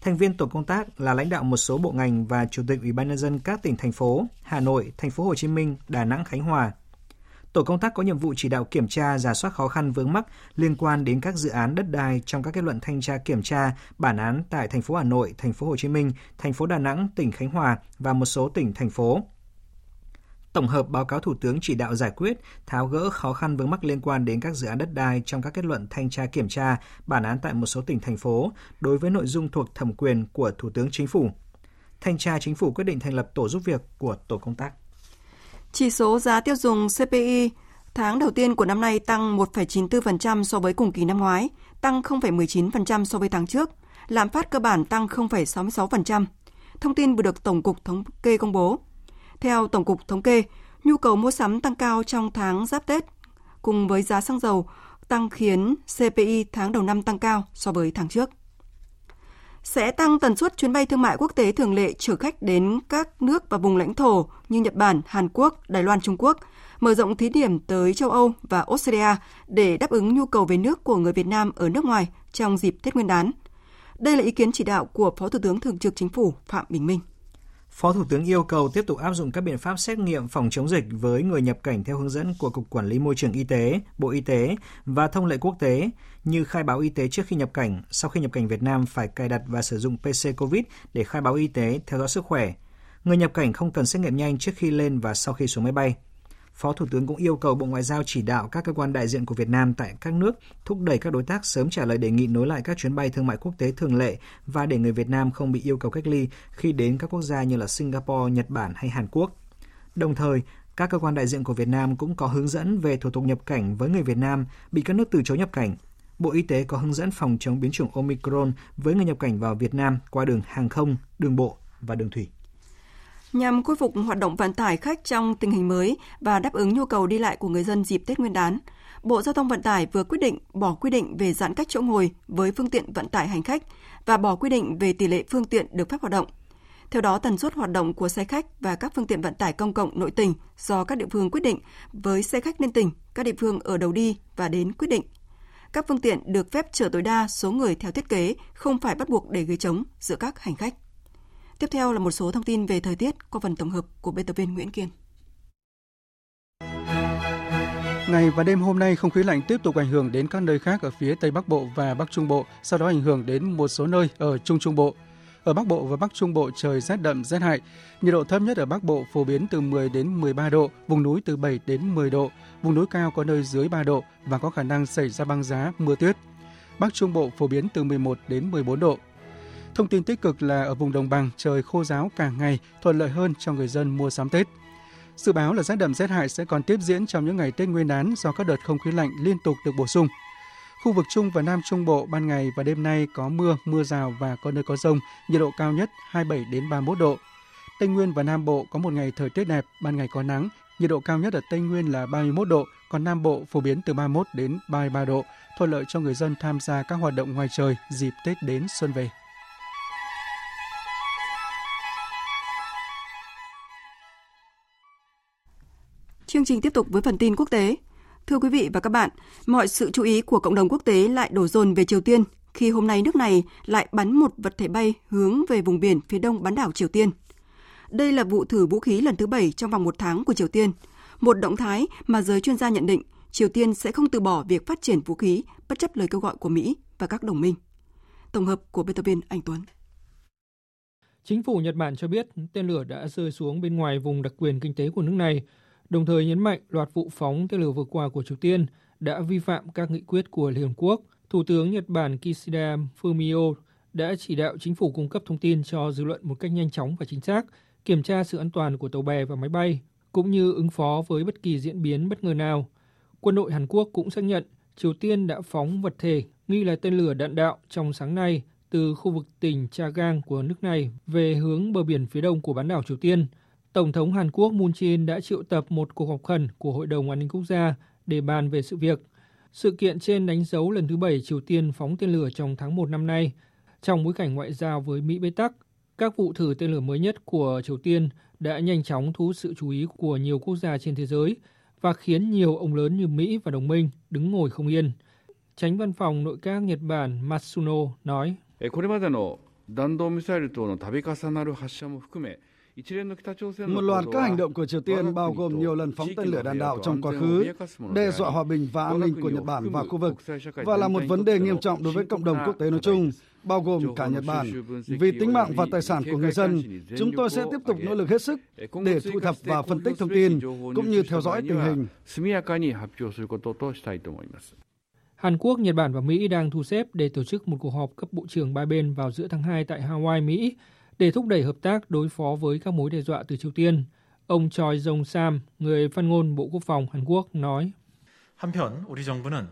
Thành viên tổ công tác là lãnh đạo một số bộ ngành và chủ tịch Ủy ban nhân dân các tỉnh thành phố Hà Nội, Thành phố Hồ Chí Minh, Đà Nẵng, Khánh Hòa. Tổ công tác có nhiệm vụ chỉ đạo kiểm tra, giả soát khó khăn vướng mắc liên quan đến các dự án đất đai trong các kết luận thanh tra kiểm tra, bản án tại thành phố Hà Nội, thành phố Hồ Chí Minh, thành phố Đà Nẵng, tỉnh Khánh Hòa và một số tỉnh thành phố tổng hợp báo cáo Thủ tướng chỉ đạo giải quyết, tháo gỡ khó khăn vướng mắc liên quan đến các dự án đất đai trong các kết luận thanh tra kiểm tra, bản án tại một số tỉnh thành phố đối với nội dung thuộc thẩm quyền của Thủ tướng Chính phủ. Thanh tra Chính phủ quyết định thành lập tổ giúp việc của tổ công tác. Chỉ số giá tiêu dùng CPI tháng đầu tiên của năm nay tăng 1,94% so với cùng kỳ năm ngoái, tăng 0,19% so với tháng trước, lạm phát cơ bản tăng 0,66%. Thông tin vừa được Tổng cục Thống kê công bố. Theo Tổng cục Thống kê, nhu cầu mua sắm tăng cao trong tháng giáp Tết cùng với giá xăng dầu tăng khiến CPI tháng đầu năm tăng cao so với tháng trước. Sẽ tăng tần suất chuyến bay thương mại quốc tế thường lệ chở khách đến các nước và vùng lãnh thổ như Nhật Bản, Hàn Quốc, Đài Loan, Trung Quốc, mở rộng thí điểm tới châu Âu và Australia để đáp ứng nhu cầu về nước của người Việt Nam ở nước ngoài trong dịp Tết Nguyên đán. Đây là ý kiến chỉ đạo của Phó Thủ tướng Thường trực Chính phủ Phạm Bình Minh. Phó Thủ tướng yêu cầu tiếp tục áp dụng các biện pháp xét nghiệm phòng chống dịch với người nhập cảnh theo hướng dẫn của Cục Quản lý Môi trường Y tế, Bộ Y tế và thông lệ quốc tế như khai báo y tế trước khi nhập cảnh, sau khi nhập cảnh Việt Nam phải cài đặt và sử dụng PC COVID để khai báo y tế, theo dõi sức khỏe. Người nhập cảnh không cần xét nghiệm nhanh trước khi lên và sau khi xuống máy bay. Phó Thủ tướng cũng yêu cầu Bộ Ngoại giao chỉ đạo các cơ quan đại diện của Việt Nam tại các nước thúc đẩy các đối tác sớm trả lời đề nghị nối lại các chuyến bay thương mại quốc tế thường lệ và để người Việt Nam không bị yêu cầu cách ly khi đến các quốc gia như là Singapore, Nhật Bản hay Hàn Quốc. Đồng thời, các cơ quan đại diện của Việt Nam cũng có hướng dẫn về thủ tục nhập cảnh với người Việt Nam bị các nước từ chối nhập cảnh. Bộ Y tế có hướng dẫn phòng chống biến chủng Omicron với người nhập cảnh vào Việt Nam qua đường hàng không, đường bộ và đường thủy nhằm khôi phục hoạt động vận tải khách trong tình hình mới và đáp ứng nhu cầu đi lại của người dân dịp Tết Nguyên đán. Bộ Giao thông Vận tải vừa quyết định bỏ quy định về giãn cách chỗ ngồi với phương tiện vận tải hành khách và bỏ quy định về tỷ lệ phương tiện được phép hoạt động. Theo đó, tần suất hoạt động của xe khách và các phương tiện vận tải công cộng nội tỉnh do các địa phương quyết định với xe khách liên tỉnh, các địa phương ở đầu đi và đến quyết định. Các phương tiện được phép chở tối đa số người theo thiết kế, không phải bắt buộc để ghế trống giữa các hành khách. Tiếp theo là một số thông tin về thời tiết qua phần tổng hợp của biên tập viên Nguyễn Kiên. Ngày và đêm hôm nay, không khí lạnh tiếp tục ảnh hưởng đến các nơi khác ở phía Tây Bắc Bộ và Bắc Trung Bộ, sau đó ảnh hưởng đến một số nơi ở Trung Trung Bộ. Ở Bắc Bộ và Bắc Trung Bộ trời rét đậm rét hại. Nhiệt độ thấp nhất ở Bắc Bộ phổ biến từ 10 đến 13 độ, vùng núi từ 7 đến 10 độ, vùng núi cao có nơi dưới 3 độ và có khả năng xảy ra băng giá, mưa tuyết. Bắc Trung Bộ phổ biến từ 11 đến 14 độ, Thông tin tích cực là ở vùng đồng bằng trời khô ráo cả ngày, thuận lợi hơn cho người dân mua sắm Tết. Dự báo là rét đậm rét hại sẽ còn tiếp diễn trong những ngày Tết Nguyên đán do các đợt không khí lạnh liên tục được bổ sung. Khu vực Trung và Nam Trung Bộ ban ngày và đêm nay có mưa, mưa rào và có nơi có rông, nhiệt độ cao nhất 27 đến 31 độ. Tây Nguyên và Nam Bộ có một ngày thời tiết đẹp, ban ngày có nắng, nhiệt độ cao nhất ở Tây Nguyên là 31 độ, còn Nam Bộ phổ biến từ 31 đến 33 độ, thuận lợi cho người dân tham gia các hoạt động ngoài trời dịp Tết đến xuân về. Chương trình tiếp tục với phần tin quốc tế. Thưa quý vị và các bạn, mọi sự chú ý của cộng đồng quốc tế lại đổ dồn về Triều Tiên khi hôm nay nước này lại bắn một vật thể bay hướng về vùng biển phía đông bán đảo Triều Tiên. Đây là vụ thử vũ khí lần thứ bảy trong vòng một tháng của Triều Tiên, một động thái mà giới chuyên gia nhận định Triều Tiên sẽ không từ bỏ việc phát triển vũ khí bất chấp lời kêu gọi của Mỹ và các đồng minh. Tổng hợp của biên tập viên Anh Tuấn. Chính phủ Nhật Bản cho biết tên lửa đã rơi xuống bên ngoài vùng đặc quyền kinh tế của nước này, đồng thời nhấn mạnh loạt vụ phóng tên lửa vừa qua của Triều Tiên đã vi phạm các nghị quyết của Liên Hợp Quốc. Thủ tướng Nhật Bản Kishida Fumio đã chỉ đạo chính phủ cung cấp thông tin cho dư luận một cách nhanh chóng và chính xác, kiểm tra sự an toàn của tàu bè và máy bay, cũng như ứng phó với bất kỳ diễn biến bất ngờ nào. Quân đội Hàn Quốc cũng xác nhận Triều Tiên đã phóng vật thể nghi là tên lửa đạn đạo trong sáng nay từ khu vực tỉnh Chagang của nước này về hướng bờ biển phía đông của bán đảo Triều Tiên. Tổng thống Hàn Quốc Moon Jae-in đã triệu tập một cuộc họp khẩn của Hội đồng An ninh Quốc gia để bàn về sự việc. Sự kiện trên đánh dấu lần thứ bảy Triều Tiên phóng tên lửa trong tháng 1 năm nay. Trong bối cảnh ngoại giao với Mỹ bế tắc, các vụ thử tên lửa mới nhất của Triều Tiên đã nhanh chóng thu hút sự chú ý của nhiều quốc gia trên thế giới và khiến nhiều ông lớn như Mỹ và đồng minh đứng ngồi không yên. Tránh văn phòng nội các Nhật Bản Matsuno nói. Eh, một loạt các hành động của Triều Tiên bao gồm nhiều lần phóng tên lửa đạn đạo trong quá khứ, đe dọa hòa bình và an ninh của Nhật Bản và khu vực, và là một vấn đề nghiêm trọng đối với cộng đồng quốc tế nói chung, bao gồm cả Nhật Bản. Vì tính mạng và tài sản của người dân, chúng tôi sẽ tiếp tục nỗ lực hết sức để thu thập và phân tích thông tin, cũng như theo dõi tình hình. Hàn Quốc, Nhật Bản và Mỹ đang thu xếp để tổ chức một cuộc họp cấp bộ trưởng ba bên vào giữa tháng 2 tại Hawaii, Mỹ để thúc đẩy hợp tác đối phó với các mối đe dọa từ Triều Tiên. Ông Choi Jong Sam, người phát ngôn Bộ Quốc phòng Hàn Quốc nói: 한편 우리 정부는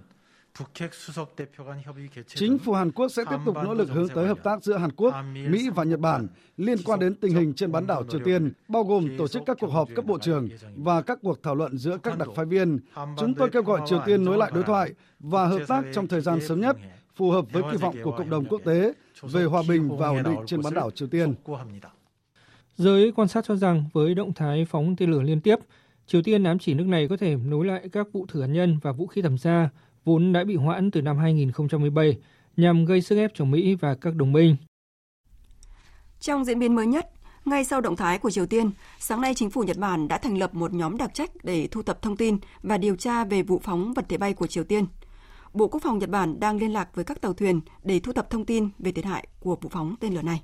Chính phủ Hàn Quốc sẽ tiếp tục nỗ lực hướng tới hợp tác giữa Hàn Quốc, Mỹ và Nhật Bản liên quan đến tình hình trên bán đảo Triều Tiên, bao gồm tổ chức các cuộc họp cấp bộ trưởng và các cuộc thảo luận giữa các đặc phái viên. Chúng tôi kêu gọi Triều Tiên nối lại đối thoại và hợp tác trong thời gian sớm nhất, phù hợp với kỳ vọng của cộng đồng quốc tế về hòa bình và ổn định trên bán đảo Triều Tiên. Giới quan sát cho rằng với động thái phóng tên lửa liên tiếp, Triều Tiên ám chỉ nước này có thể nối lại các vụ thử hạt nhân và vũ khí tầm xa vốn đã bị hoãn từ năm 2017 nhằm gây sức ép cho Mỹ và các đồng minh. Trong diễn biến mới nhất, ngay sau động thái của Triều Tiên, sáng nay chính phủ Nhật Bản đã thành lập một nhóm đặc trách để thu thập thông tin và điều tra về vụ phóng vật thể bay của Triều Tiên. Bộ Quốc phòng Nhật Bản đang liên lạc với các tàu thuyền để thu thập thông tin về thiệt hại của vụ phóng tên lửa này.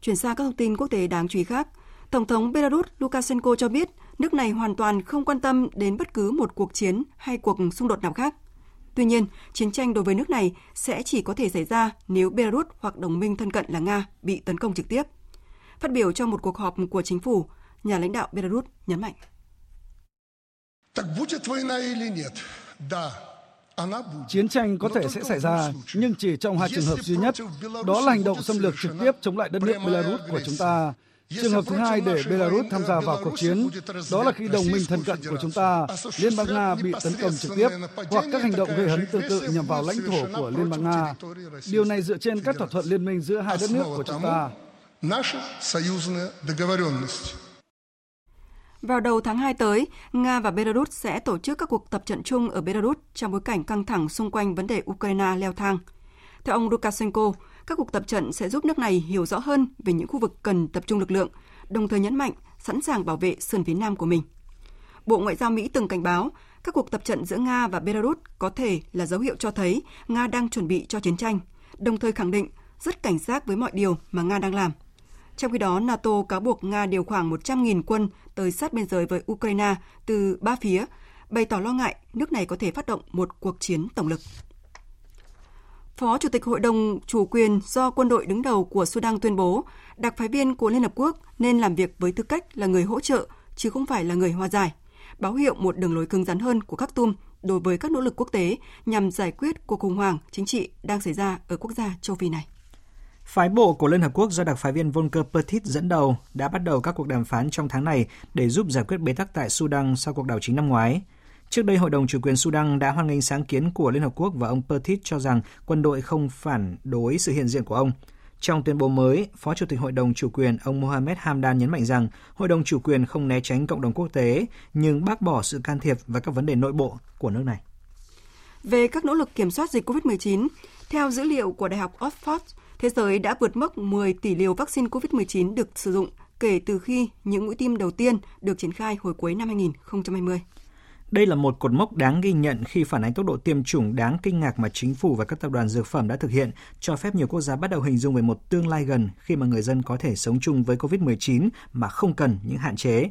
Chuyển sang các thông tin quốc tế đáng chú ý khác, Tổng thống Belarus Lukashenko cho biết nước này hoàn toàn không quan tâm đến bất cứ một cuộc chiến hay cuộc xung đột nào khác. Tuy nhiên, chiến tranh đối với nước này sẽ chỉ có thể xảy ra nếu Belarus hoặc đồng minh thân cận là Nga bị tấn công trực tiếp. Phát biểu trong một cuộc họp của chính phủ, nhà lãnh đạo Belarus nhấn mạnh. Chiến tranh có thể sẽ xảy ra, nhưng chỉ trong hai trường hợp duy nhất. Đó là hành động xâm lược trực tiếp chống lại đất nước Belarus của chúng ta. Trường hợp thứ hai để Belarus tham gia vào cuộc chiến, đó là khi đồng minh thân cận của chúng ta, Liên bang Nga bị tấn công trực tiếp, hoặc các hành động gây hấn tương tự nhằm vào lãnh thổ của Liên bang Nga. Điều này dựa trên các thỏa thuận liên minh giữa hai đất nước của chúng ta. Vào đầu tháng 2 tới, Nga và Belarus sẽ tổ chức các cuộc tập trận chung ở Belarus trong bối cảnh căng thẳng xung quanh vấn đề Ukraine leo thang. Theo ông Lukashenko, các cuộc tập trận sẽ giúp nước này hiểu rõ hơn về những khu vực cần tập trung lực lượng, đồng thời nhấn mạnh sẵn sàng bảo vệ sườn phía nam của mình. Bộ Ngoại giao Mỹ từng cảnh báo các cuộc tập trận giữa Nga và Belarus có thể là dấu hiệu cho thấy Nga đang chuẩn bị cho chiến tranh, đồng thời khẳng định rất cảnh giác với mọi điều mà Nga đang làm. Trong khi đó, NATO cáo buộc Nga điều khoảng 100.000 quân tới sát biên giới với Ukraine từ ba phía, bày tỏ lo ngại nước này có thể phát động một cuộc chiến tổng lực. Phó Chủ tịch Hội đồng Chủ quyền do quân đội đứng đầu của Sudan tuyên bố, đặc phái viên của Liên Hợp Quốc nên làm việc với tư cách là người hỗ trợ, chứ không phải là người hòa giải, báo hiệu một đường lối cứng rắn hơn của các tum đối với các nỗ lực quốc tế nhằm giải quyết cuộc khủng hoảng chính trị đang xảy ra ở quốc gia châu Phi này. Phái bộ của Liên Hợp Quốc do đặc phái viên Volker Perthes dẫn đầu đã bắt đầu các cuộc đàm phán trong tháng này để giúp giải quyết bế tắc tại Sudan sau cuộc đảo chính năm ngoái. Trước đây, Hội đồng Chủ quyền Sudan đã hoan nghênh sáng kiến của Liên Hợp Quốc và ông Perthes cho rằng quân đội không phản đối sự hiện diện của ông. Trong tuyên bố mới, Phó Chủ tịch Hội đồng Chủ quyền ông Mohamed Hamdan nhấn mạnh rằng Hội đồng Chủ quyền không né tránh cộng đồng quốc tế, nhưng bác bỏ sự can thiệp và các vấn đề nội bộ của nước này. Về các nỗ lực kiểm soát dịch COVID-19, theo dữ liệu của Đại học Oxford, thế giới đã vượt mốc 10 tỷ liều vaccine COVID-19 được sử dụng kể từ khi những mũi tiêm đầu tiên được triển khai hồi cuối năm 2020. Đây là một cột mốc đáng ghi nhận khi phản ánh tốc độ tiêm chủng đáng kinh ngạc mà chính phủ và các tập đoàn dược phẩm đã thực hiện, cho phép nhiều quốc gia bắt đầu hình dung về một tương lai gần khi mà người dân có thể sống chung với COVID-19 mà không cần những hạn chế.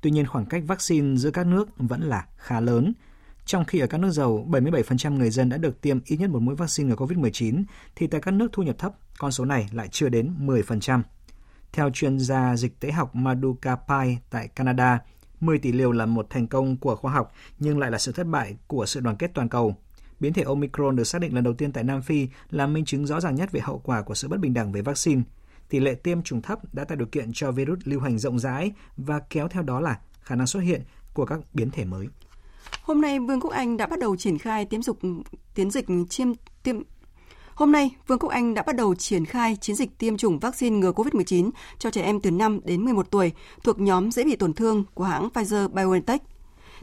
Tuy nhiên, khoảng cách vaccine giữa các nước vẫn là khá lớn. Trong khi ở các nước giàu, 77% người dân đã được tiêm ít nhất một mũi vaccine ngừa COVID-19, thì tại các nước thu nhập thấp, con số này lại chưa đến 10%. Theo chuyên gia dịch tễ học maduka Pai tại Canada, 10 tỷ liều là một thành công của khoa học nhưng lại là sự thất bại của sự đoàn kết toàn cầu. Biến thể Omicron được xác định lần đầu tiên tại Nam Phi là minh chứng rõ ràng nhất về hậu quả của sự bất bình đẳng về vaccine. Tỷ lệ tiêm chủng thấp đã tạo điều kiện cho virus lưu hành rộng rãi và kéo theo đó là khả năng xuất hiện của các biến thể mới. Hôm nay, Vương quốc Anh đã bắt đầu triển khai tiêm dục tiến dịch chiêm tiêm Hôm nay, Vương quốc Anh đã bắt đầu triển khai chiến dịch tiêm chủng vaccine ngừa COVID-19 cho trẻ em từ 5 đến 11 tuổi thuộc nhóm dễ bị tổn thương của hãng Pfizer-BioNTech.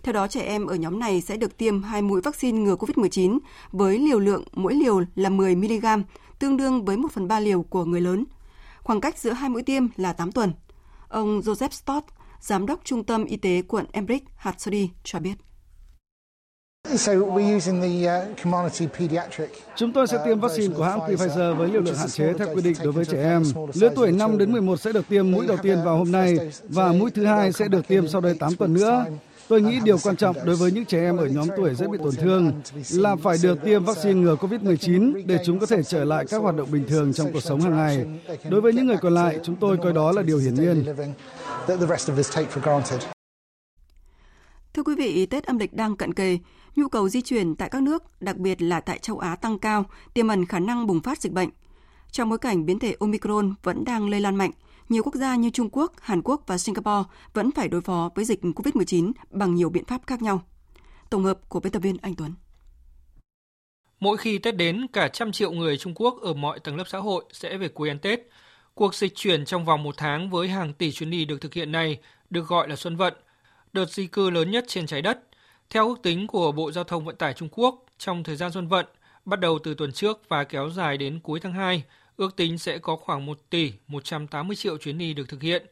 Theo đó, trẻ em ở nhóm này sẽ được tiêm hai mũi vaccine ngừa COVID-19 với liều lượng mỗi liều là 10 mg, tương đương với 1 phần 3 liều của người lớn. Khoảng cách giữa hai mũi tiêm là 8 tuần. Ông Joseph Stott, Giám đốc Trung tâm Y tế quận Embrick, Hertfordshire cho biết. Chúng tôi sẽ tiêm vaccine của hãng Pfizer với liều lượng hạn chế theo quy định đối với trẻ em. Lứa tuổi 5 đến 11 sẽ được tiêm mũi đầu tiên vào hôm nay và mũi thứ hai sẽ được tiêm sau đây 8 tuần nữa. Tôi nghĩ điều quan trọng đối với những trẻ em ở nhóm tuổi dễ bị tổn thương là phải được tiêm vaccine ngừa COVID-19 để chúng có thể trở lại các hoạt động bình thường trong cuộc sống hàng ngày. Đối với những người còn lại, chúng tôi coi đó là điều hiển nhiên. Thưa quý vị, Tết âm lịch đang cận kề, nhu cầu di chuyển tại các nước, đặc biệt là tại châu Á tăng cao, tiềm ẩn khả năng bùng phát dịch bệnh. Trong bối cảnh biến thể Omicron vẫn đang lây lan mạnh, nhiều quốc gia như Trung Quốc, Hàn Quốc và Singapore vẫn phải đối phó với dịch COVID-19 bằng nhiều biện pháp khác nhau. Tổng hợp của biên tập viên Anh Tuấn. Mỗi khi Tết đến, cả trăm triệu người Trung Quốc ở mọi tầng lớp xã hội sẽ về quê ăn Tết. Cuộc dịch chuyển trong vòng một tháng với hàng tỷ chuyến đi được thực hiện này được gọi là Xuân Vận, đợt di cư lớn nhất trên trái đất. Theo ước tính của Bộ Giao thông Vận tải Trung Quốc, trong thời gian Xuân Vận, bắt đầu từ tuần trước và kéo dài đến cuối tháng 2, ước tính sẽ có khoảng 1 tỷ 180 triệu chuyến đi được thực hiện.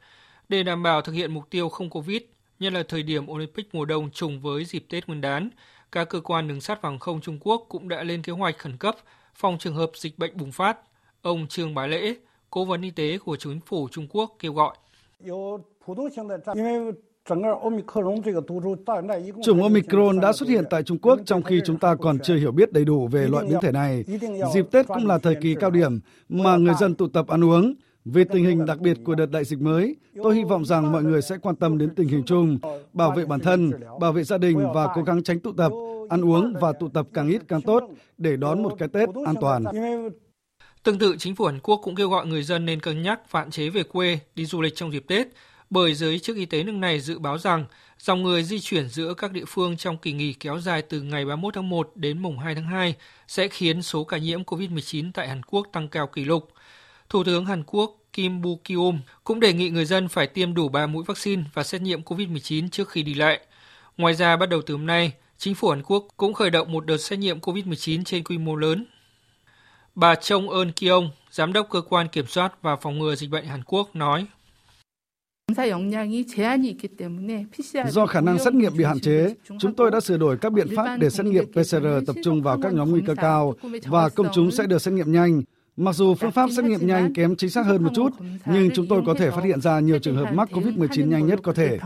Để đảm bảo thực hiện mục tiêu không Covid, nhất là thời điểm Olympic mùa đông trùng với dịp Tết Nguyên đán, các cơ quan đường sắt và hàng không Trung Quốc cũng đã lên kế hoạch khẩn cấp phòng trường hợp dịch bệnh bùng phát. Ông Trương Bá Lễ, cố vấn y tế của chính phủ Trung Quốc kêu gọi. Chủng Omicron đã xuất hiện tại Trung Quốc trong khi chúng ta còn chưa hiểu biết đầy đủ về loại biến thể này. Dịp Tết cũng là thời kỳ cao điểm mà người dân tụ tập ăn uống. Vì tình hình đặc biệt của đợt đại dịch mới, tôi hy vọng rằng mọi người sẽ quan tâm đến tình hình chung, bảo vệ bản thân, bảo vệ gia đình và cố gắng tránh tụ tập, ăn uống và tụ tập càng ít càng tốt để đón một cái Tết an toàn. Tương tự, chính phủ Hàn Quốc cũng kêu gọi người dân nên cân nhắc hạn chế về quê, đi du lịch trong dịp Tết, bởi giới chức y tế nước này dự báo rằng dòng người di chuyển giữa các địa phương trong kỳ nghỉ kéo dài từ ngày 31 tháng 1 đến mùng 2 tháng 2 sẽ khiến số ca nhiễm COVID-19 tại Hàn Quốc tăng cao kỷ lục. Thủ tướng Hàn Quốc Kim Bu-kyum cũng đề nghị người dân phải tiêm đủ 3 mũi vaccine và xét nghiệm COVID-19 trước khi đi lại. Ngoài ra, bắt đầu từ hôm nay, chính phủ Hàn Quốc cũng khởi động một đợt xét nghiệm COVID-19 trên quy mô lớn. Bà Trông Eun Kyung, giám đốc cơ quan kiểm soát và phòng ngừa dịch bệnh Hàn Quốc nói: Do khả năng xét nghiệm bị hạn chế, chúng tôi đã sửa đổi các biện pháp để xét nghiệm PCR tập trung vào các nhóm nguy cơ cao và công chúng sẽ được xét nghiệm nhanh. Mặc dù phương pháp xét nghiệm nhanh kém chính xác hơn một chút, nhưng chúng tôi có thể phát hiện ra nhiều trường hợp mắc COVID-19 nhanh nhất có thể.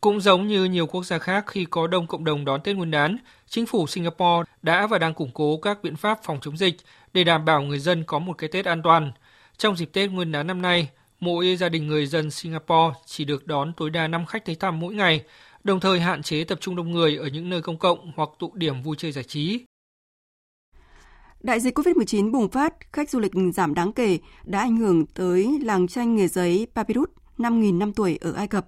Cũng giống như nhiều quốc gia khác khi có đông cộng đồng đón Tết Nguyên đán, chính phủ Singapore đã và đang củng cố các biện pháp phòng chống dịch để đảm bảo người dân có một cái Tết an toàn. Trong dịp Tết Nguyên đán năm nay, mỗi gia đình người dân Singapore chỉ được đón tối đa 5 khách tới thăm mỗi ngày, đồng thời hạn chế tập trung đông người ở những nơi công cộng hoặc tụ điểm vui chơi giải trí. Đại dịch COVID-19 bùng phát, khách du lịch giảm đáng kể đã ảnh hưởng tới làng tranh nghề giấy Papyrus 5.000 năm tuổi ở Ai Cập.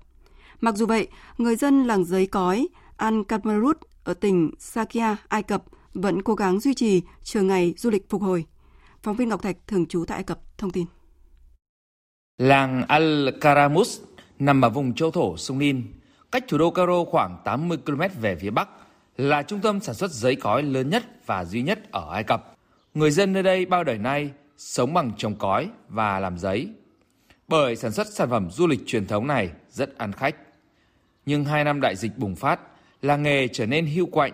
Mặc dù vậy, người dân làng giấy cói Al Kamarut ở tỉnh Sakia, Ai Cập vẫn cố gắng duy trì chờ ngày du lịch phục hồi. Phóng viên Ngọc Thạch thường trú tại Ai Cập thông tin. Làng Al Karamus nằm ở vùng châu thổ sông Nin, cách thủ đô Cairo khoảng 80 km về phía bắc, là trung tâm sản xuất giấy cói lớn nhất và duy nhất ở Ai Cập. Người dân nơi đây bao đời nay sống bằng trồng cói và làm giấy. Bởi sản xuất sản phẩm du lịch truyền thống này rất ăn khách. Nhưng hai năm đại dịch bùng phát, làng nghề trở nên hưu quạnh,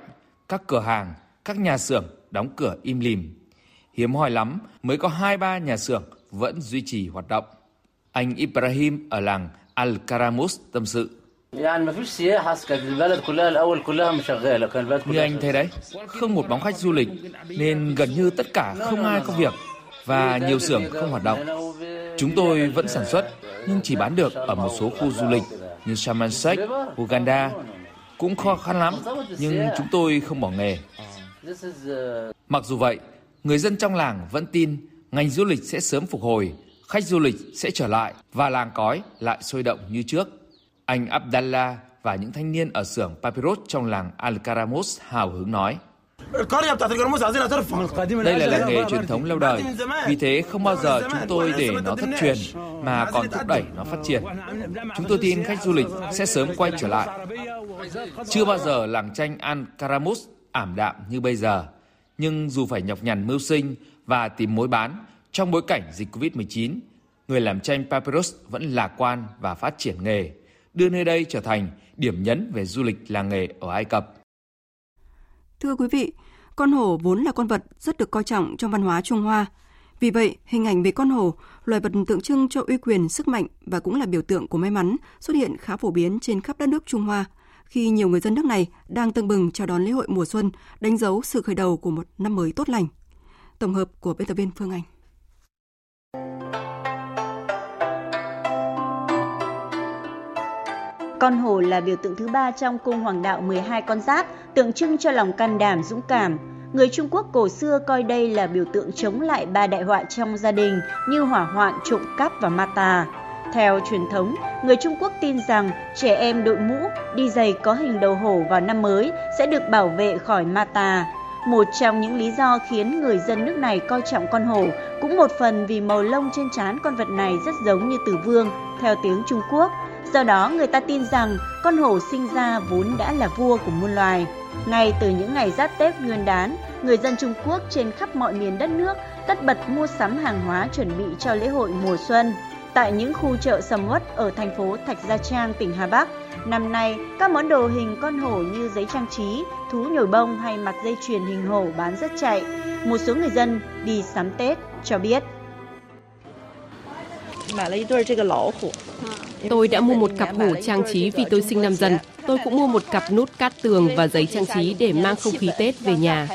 các cửa hàng, các nhà xưởng đóng cửa im lìm. Hiếm hoi lắm mới có hai ba nhà xưởng vẫn duy trì hoạt động. Anh Ibrahim ở làng Al-Karamus tâm sự. Như anh thấy đấy, không một bóng khách du lịch nên gần như tất cả không ai có việc và nhiều xưởng không hoạt động. Chúng tôi vẫn sản xuất nhưng chỉ bán được ở một số khu du lịch như Sheikh, Uganda. Cũng khó khăn lắm nhưng chúng tôi không bỏ nghề. Mặc dù vậy, người dân trong làng vẫn tin ngành du lịch sẽ sớm phục hồi, khách du lịch sẽ trở lại và làng cói lại sôi động như trước. Anh Abdallah và những thanh niên ở xưởng Papyrus trong làng Al-Karamus hào hứng nói. Đây là làng nghề truyền thống lâu đời, vì thế không bao giờ chúng tôi để nó thất truyền mà còn thúc đẩy nó phát triển. Chúng tôi tin khách du lịch sẽ sớm quay trở lại. Chưa bao giờ làng tranh Al-Karamus ảm đạm như bây giờ, nhưng dù phải nhọc nhằn mưu sinh và tìm mối bán trong bối cảnh dịch Covid-19, người làm tranh Papyrus vẫn lạc quan và phát triển nghề, đưa nơi đây trở thành điểm nhấn về du lịch làng nghề ở Ai Cập. Thưa quý vị, con hổ vốn là con vật rất được coi trọng trong văn hóa Trung Hoa. Vì vậy, hình ảnh về con hổ, loài vật tượng trưng cho uy quyền, sức mạnh và cũng là biểu tượng của may mắn, xuất hiện khá phổ biến trên khắp đất nước Trung Hoa, khi nhiều người dân nước này đang tưng bừng chào đón lễ hội mùa xuân, đánh dấu sự khởi đầu của một năm mới tốt lành. Tổng hợp của biên tập viên Phương Anh. Con hổ là biểu tượng thứ ba trong cung hoàng đạo 12 con giáp, tượng trưng cho lòng can đảm, dũng cảm. Người Trung Quốc cổ xưa coi đây là biểu tượng chống lại ba đại họa trong gia đình như hỏa hoạn, trộm cắp và ma tà. Theo truyền thống, người Trung Quốc tin rằng trẻ em đội mũ, đi giày có hình đầu hổ vào năm mới sẽ được bảo vệ khỏi ma tà. Một trong những lý do khiến người dân nước này coi trọng con hổ cũng một phần vì màu lông trên trán con vật này rất giống như tử vương, theo tiếng Trung Quốc. Do đó, người ta tin rằng con hổ sinh ra vốn đã là vua của muôn loài. Ngay từ những ngày giáp Tết Nguyên đán, người dân Trung Quốc trên khắp mọi miền đất nước tất bật mua sắm hàng hóa chuẩn bị cho lễ hội mùa xuân. Tại những khu chợ sầm uất ở thành phố Thạch Gia Trang, tỉnh Hà Bắc, năm nay các món đồ hình con hổ như giấy trang trí, thú nhồi bông hay mặt dây chuyền hình hổ bán rất chạy. Một số người dân đi sắm Tết cho biết. Tôi đã mua một cặp hổ trang trí vì tôi sinh năm dần. Tôi cũng mua một cặp nút cát tường và giấy trang trí để mang không khí Tết về nhà.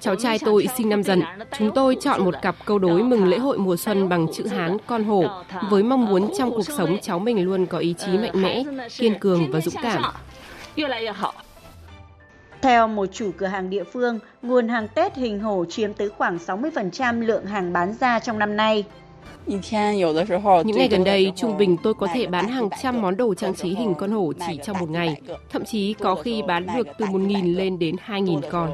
Cháu trai tôi sinh năm dần. Chúng tôi chọn một cặp câu đối mừng lễ hội mùa xuân bằng chữ Hán con hổ với mong muốn trong cuộc sống cháu mình luôn có ý chí mạnh mẽ, kiên cường và dũng cảm. Theo một chủ cửa hàng địa phương, nguồn hàng Tết hình hổ chiếm tới khoảng 60% lượng hàng bán ra trong năm nay. Những ngày gần đây, trung bình tôi có thể bán hàng trăm món đồ trang trí hình con hổ chỉ trong một ngày. Thậm chí có khi bán được từ 1.000 lên đến 2.000 con.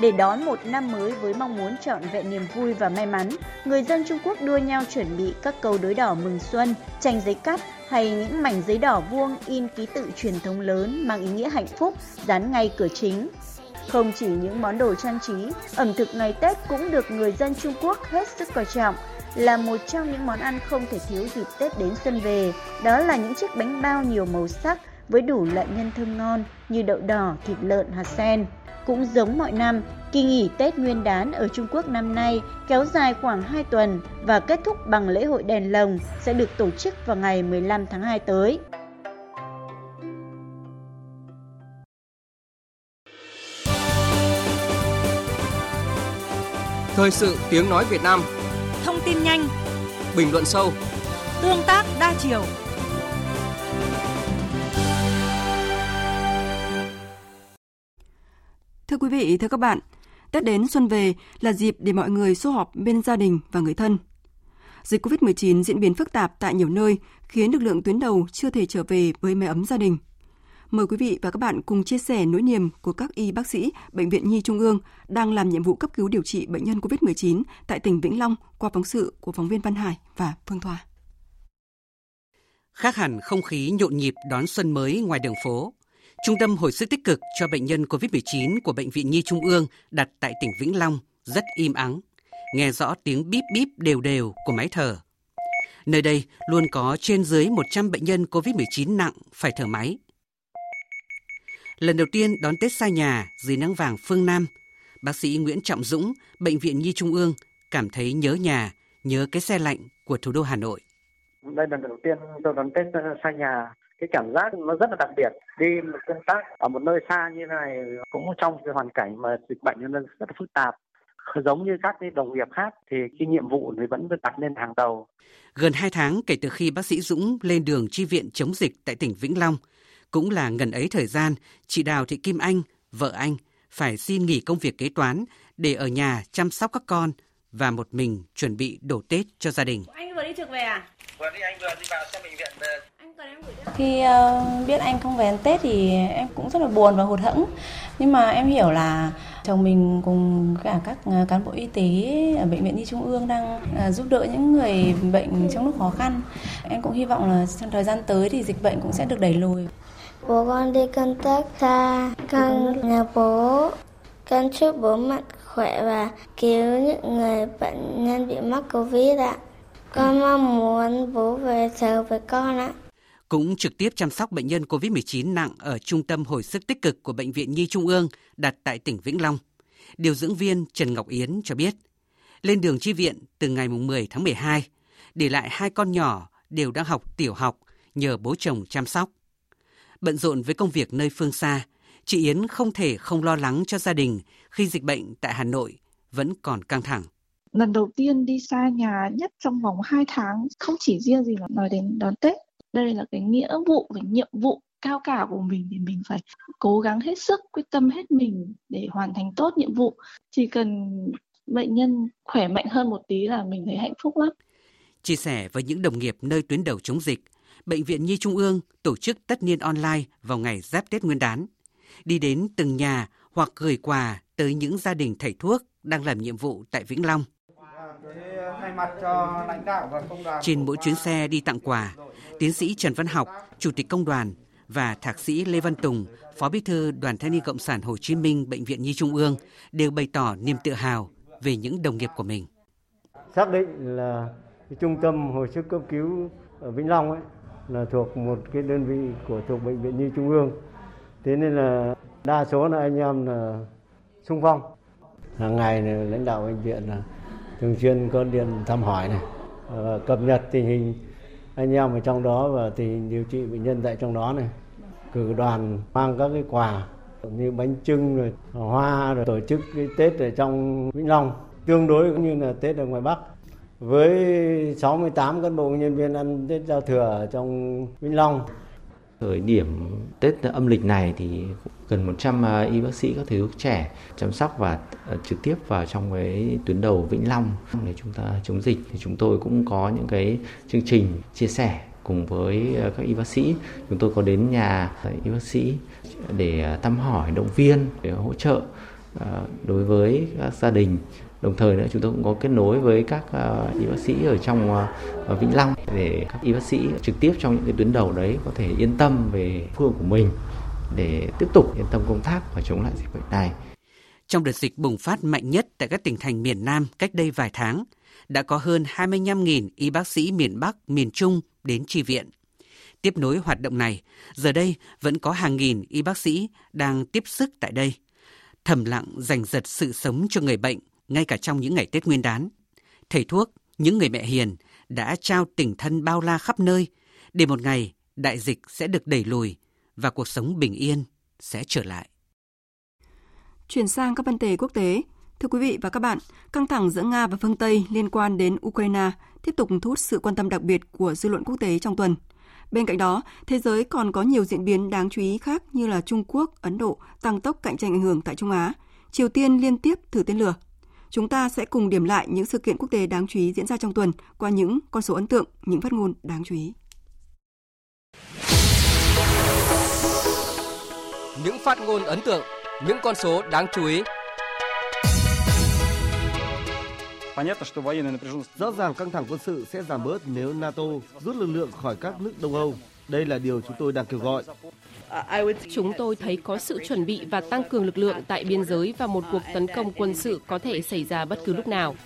Để đón một năm mới với mong muốn trọn vẹn niềm vui và may mắn, người dân Trung Quốc đua nhau chuẩn bị các câu đối đỏ mừng xuân, tranh giấy cắt hay những mảnh giấy đỏ vuông in ký tự truyền thống lớn mang ý nghĩa hạnh phúc dán ngay cửa chính. Không chỉ những món đồ trang trí, ẩm thực ngày Tết cũng được người dân Trung Quốc hết sức coi trọng. Là một trong những món ăn không thể thiếu dịp Tết đến xuân về, đó là những chiếc bánh bao nhiều màu sắc với đủ loại nhân thơm ngon như đậu đỏ, thịt lợn, hạt sen. Cũng giống mọi năm, kỳ nghỉ Tết Nguyên đán ở Trung Quốc năm nay kéo dài khoảng 2 tuần và kết thúc bằng lễ hội đèn lồng sẽ được tổ chức vào ngày 15 tháng 2 tới. Thời sự tiếng nói Việt Nam. Thông tin nhanh. Bình luận sâu. Tương tác đa chiều Thưa quý vị, thưa các bạn, Tết đến xuân về là dịp để mọi người xô họp bên gia đình và người thân. Dịch COVID-19 diễn biến phức tạp tại nhiều nơi khiến lực lượng tuyến đầu chưa thể trở về với mái ấm gia đình. Mời quý vị và các bạn cùng chia sẻ nỗi niềm của các y bác sĩ Bệnh viện Nhi Trung ương đang làm nhiệm vụ cấp cứu điều trị bệnh nhân COVID-19 tại tỉnh Vĩnh Long qua phóng sự của phóng viên Văn Hải và Phương Thoa. Khác hẳn không khí nhộn nhịp đón xuân mới ngoài đường phố, Trung tâm hồi sức tích cực cho bệnh nhân COVID-19 của Bệnh viện Nhi Trung ương đặt tại tỉnh Vĩnh Long rất im ắng, nghe rõ tiếng bíp bíp đều đều của máy thở. Nơi đây luôn có trên dưới 100 bệnh nhân COVID-19 nặng phải thở máy. Lần đầu tiên đón Tết xa nhà dưới nắng vàng phương Nam, bác sĩ Nguyễn Trọng Dũng, Bệnh viện Nhi Trung ương cảm thấy nhớ nhà, nhớ cái xe lạnh của thủ đô Hà Nội. Đây là lần đầu tiên tôi đón Tết xa nhà, cái cảm giác nó rất là đặc biệt. Đi một công tác ở một nơi xa như này cũng trong cái hoàn cảnh mà dịch bệnh nó rất là phức tạp. Giống như các đồng nghiệp khác thì cái nhiệm vụ thì vẫn được đặt lên hàng đầu. Gần 2 tháng kể từ khi bác sĩ Dũng lên đường chi viện chống dịch tại tỉnh Vĩnh Long, cũng là ngần ấy thời gian, chị Đào Thị Kim Anh, vợ anh, phải xin nghỉ công việc kế toán để ở nhà chăm sóc các con và một mình chuẩn bị đổ Tết cho gia đình. Anh vừa đi trực về à? Vừa đi anh vừa đi vào xem bệnh viện. Khi uh, biết anh không về ăn Tết thì em cũng rất là buồn và hụt hẫng. Nhưng mà em hiểu là chồng mình cùng cả các ờ, cán bộ y tế ở bệnh viện Nhi Trung ương đang uh, giúp đỡ những người bệnh trong lúc khó khăn. Em cũng hy vọng là trong thời gian tới thì dịch bệnh cũng sẽ được đẩy lùi. Bố con đi công tác xa, con nhà bố. Con chúc bố mạnh khỏe và cứu những người bệnh nhân bị mắc Covid ạ. Con mong muốn bố về sớm với con ạ. Cũng trực tiếp chăm sóc bệnh nhân COVID-19 nặng ở Trung tâm Hồi sức tích cực của Bệnh viện Nhi Trung ương đặt tại tỉnh Vĩnh Long. Điều dưỡng viên Trần Ngọc Yến cho biết, lên đường chi viện từ ngày 10 tháng 12, để lại hai con nhỏ đều đang học tiểu học nhờ bố chồng chăm sóc. Bận rộn với công việc nơi phương xa, chị Yến không thể không lo lắng cho gia đình khi dịch bệnh tại Hà Nội vẫn còn căng thẳng. Lần đầu tiên đi xa nhà nhất trong vòng 2 tháng, không chỉ riêng gì là nói đến đón Tết. Đây là cái nghĩa vụ, cái nhiệm vụ cao cả của mình thì mình phải cố gắng hết sức, quyết tâm hết mình để hoàn thành tốt nhiệm vụ. Chỉ cần bệnh nhân khỏe mạnh hơn một tí là mình thấy hạnh phúc lắm. Chia sẻ với những đồng nghiệp nơi tuyến đầu chống dịch, Bệnh viện Nhi Trung ương tổ chức tất niên online vào ngày giáp Tết Nguyên đán, đi đến từng nhà hoặc gửi quà tới những gia đình thầy thuốc đang làm nhiệm vụ tại Vĩnh Long. Trên mỗi chuyến xe đi tặng quà, tiến sĩ Trần Văn Học, Chủ tịch Công đoàn và Thạc sĩ Lê Văn Tùng, Phó Bí thư Đoàn Thanh niên Cộng sản Hồ Chí Minh Bệnh viện Nhi Trung ương đều bày tỏ niềm tự hào về những đồng nghiệp của mình. Xác định là trung tâm hồi sức cấp cứu ở Vĩnh Long ấy là thuộc một cái đơn vị của thuộc bệnh viện Nhi Trung ương. Thế nên là đa số là anh em là xung phong. Hàng ngày là lãnh đạo bệnh viện là thường xuyên có điện thăm hỏi này, cập nhật tình hình anh em ở trong đó và tình điều trị bệnh nhân tại trong đó này. Cử đoàn mang các cái quà như bánh trưng rồi hoa rồi tổ chức cái Tết ở trong Vĩnh Long, tương đối cũng như là Tết ở ngoài Bắc với 68 cán bộ nhân viên ăn Tết giao thừa ở trong Vĩnh Long. Thời điểm Tết âm lịch này thì gần 100 à, y bác sĩ các thầy thuốc trẻ chăm sóc và ờ, trực tiếp vào trong cái tuyến đầu Vĩnh Long. Để chúng ta chống dịch thì chúng tôi cũng có những cái chương trình chia sẻ cùng với ờ, các y bác sĩ. Chúng tôi có đến nhà ờ, y bác sĩ để thăm hỏi, động viên, để hỗ trợ đối với các gia đình. Đồng thời nữa, chúng tôi cũng có kết nối với các y bác sĩ ở trong Vĩnh Long để các y bác sĩ trực tiếp trong những cái tuyến đầu đấy có thể yên tâm về phương của mình để tiếp tục yên tâm công tác và chống lại dịch bệnh này. Trong đợt dịch bùng phát mạnh nhất tại các tỉnh thành miền Nam cách đây vài tháng, đã có hơn 25.000 y bác sĩ miền Bắc, miền Trung đến tri viện. Tiếp nối hoạt động này, giờ đây vẫn có hàng nghìn y bác sĩ đang tiếp sức tại đây. thầm lặng dành giật sự sống cho người bệnh ngay cả trong những ngày Tết Nguyên đán. Thầy thuốc, những người mẹ hiền đã trao tình thân bao la khắp nơi để một ngày đại dịch sẽ được đẩy lùi và cuộc sống bình yên sẽ trở lại. Chuyển sang các vấn đề quốc tế, Thưa quý vị và các bạn, căng thẳng giữa Nga và phương Tây liên quan đến Ukraine tiếp tục thu hút sự quan tâm đặc biệt của dư luận quốc tế trong tuần. Bên cạnh đó, thế giới còn có nhiều diễn biến đáng chú ý khác như là Trung Quốc, Ấn Độ tăng tốc cạnh tranh ảnh hưởng tại Trung Á, Triều Tiên liên tiếp thử tên lửa. Chúng ta sẽ cùng điểm lại những sự kiện quốc tế đáng chú ý diễn ra trong tuần qua những con số ấn tượng, những phát ngôn đáng chú ý. Những phát ngôn ấn tượng, những con số đáng chú ý Rõ ràng căng thẳng quân sự sẽ giảm bớt nếu NATO rút lực lượng khỏi các nước Đông Âu. Đây là điều chúng tôi đang kêu gọi. Chúng tôi thấy có sự chuẩn bị và tăng cường lực lượng tại biên giới và một cuộc tấn công quân sự có thể xảy ra bất cứ lúc nào.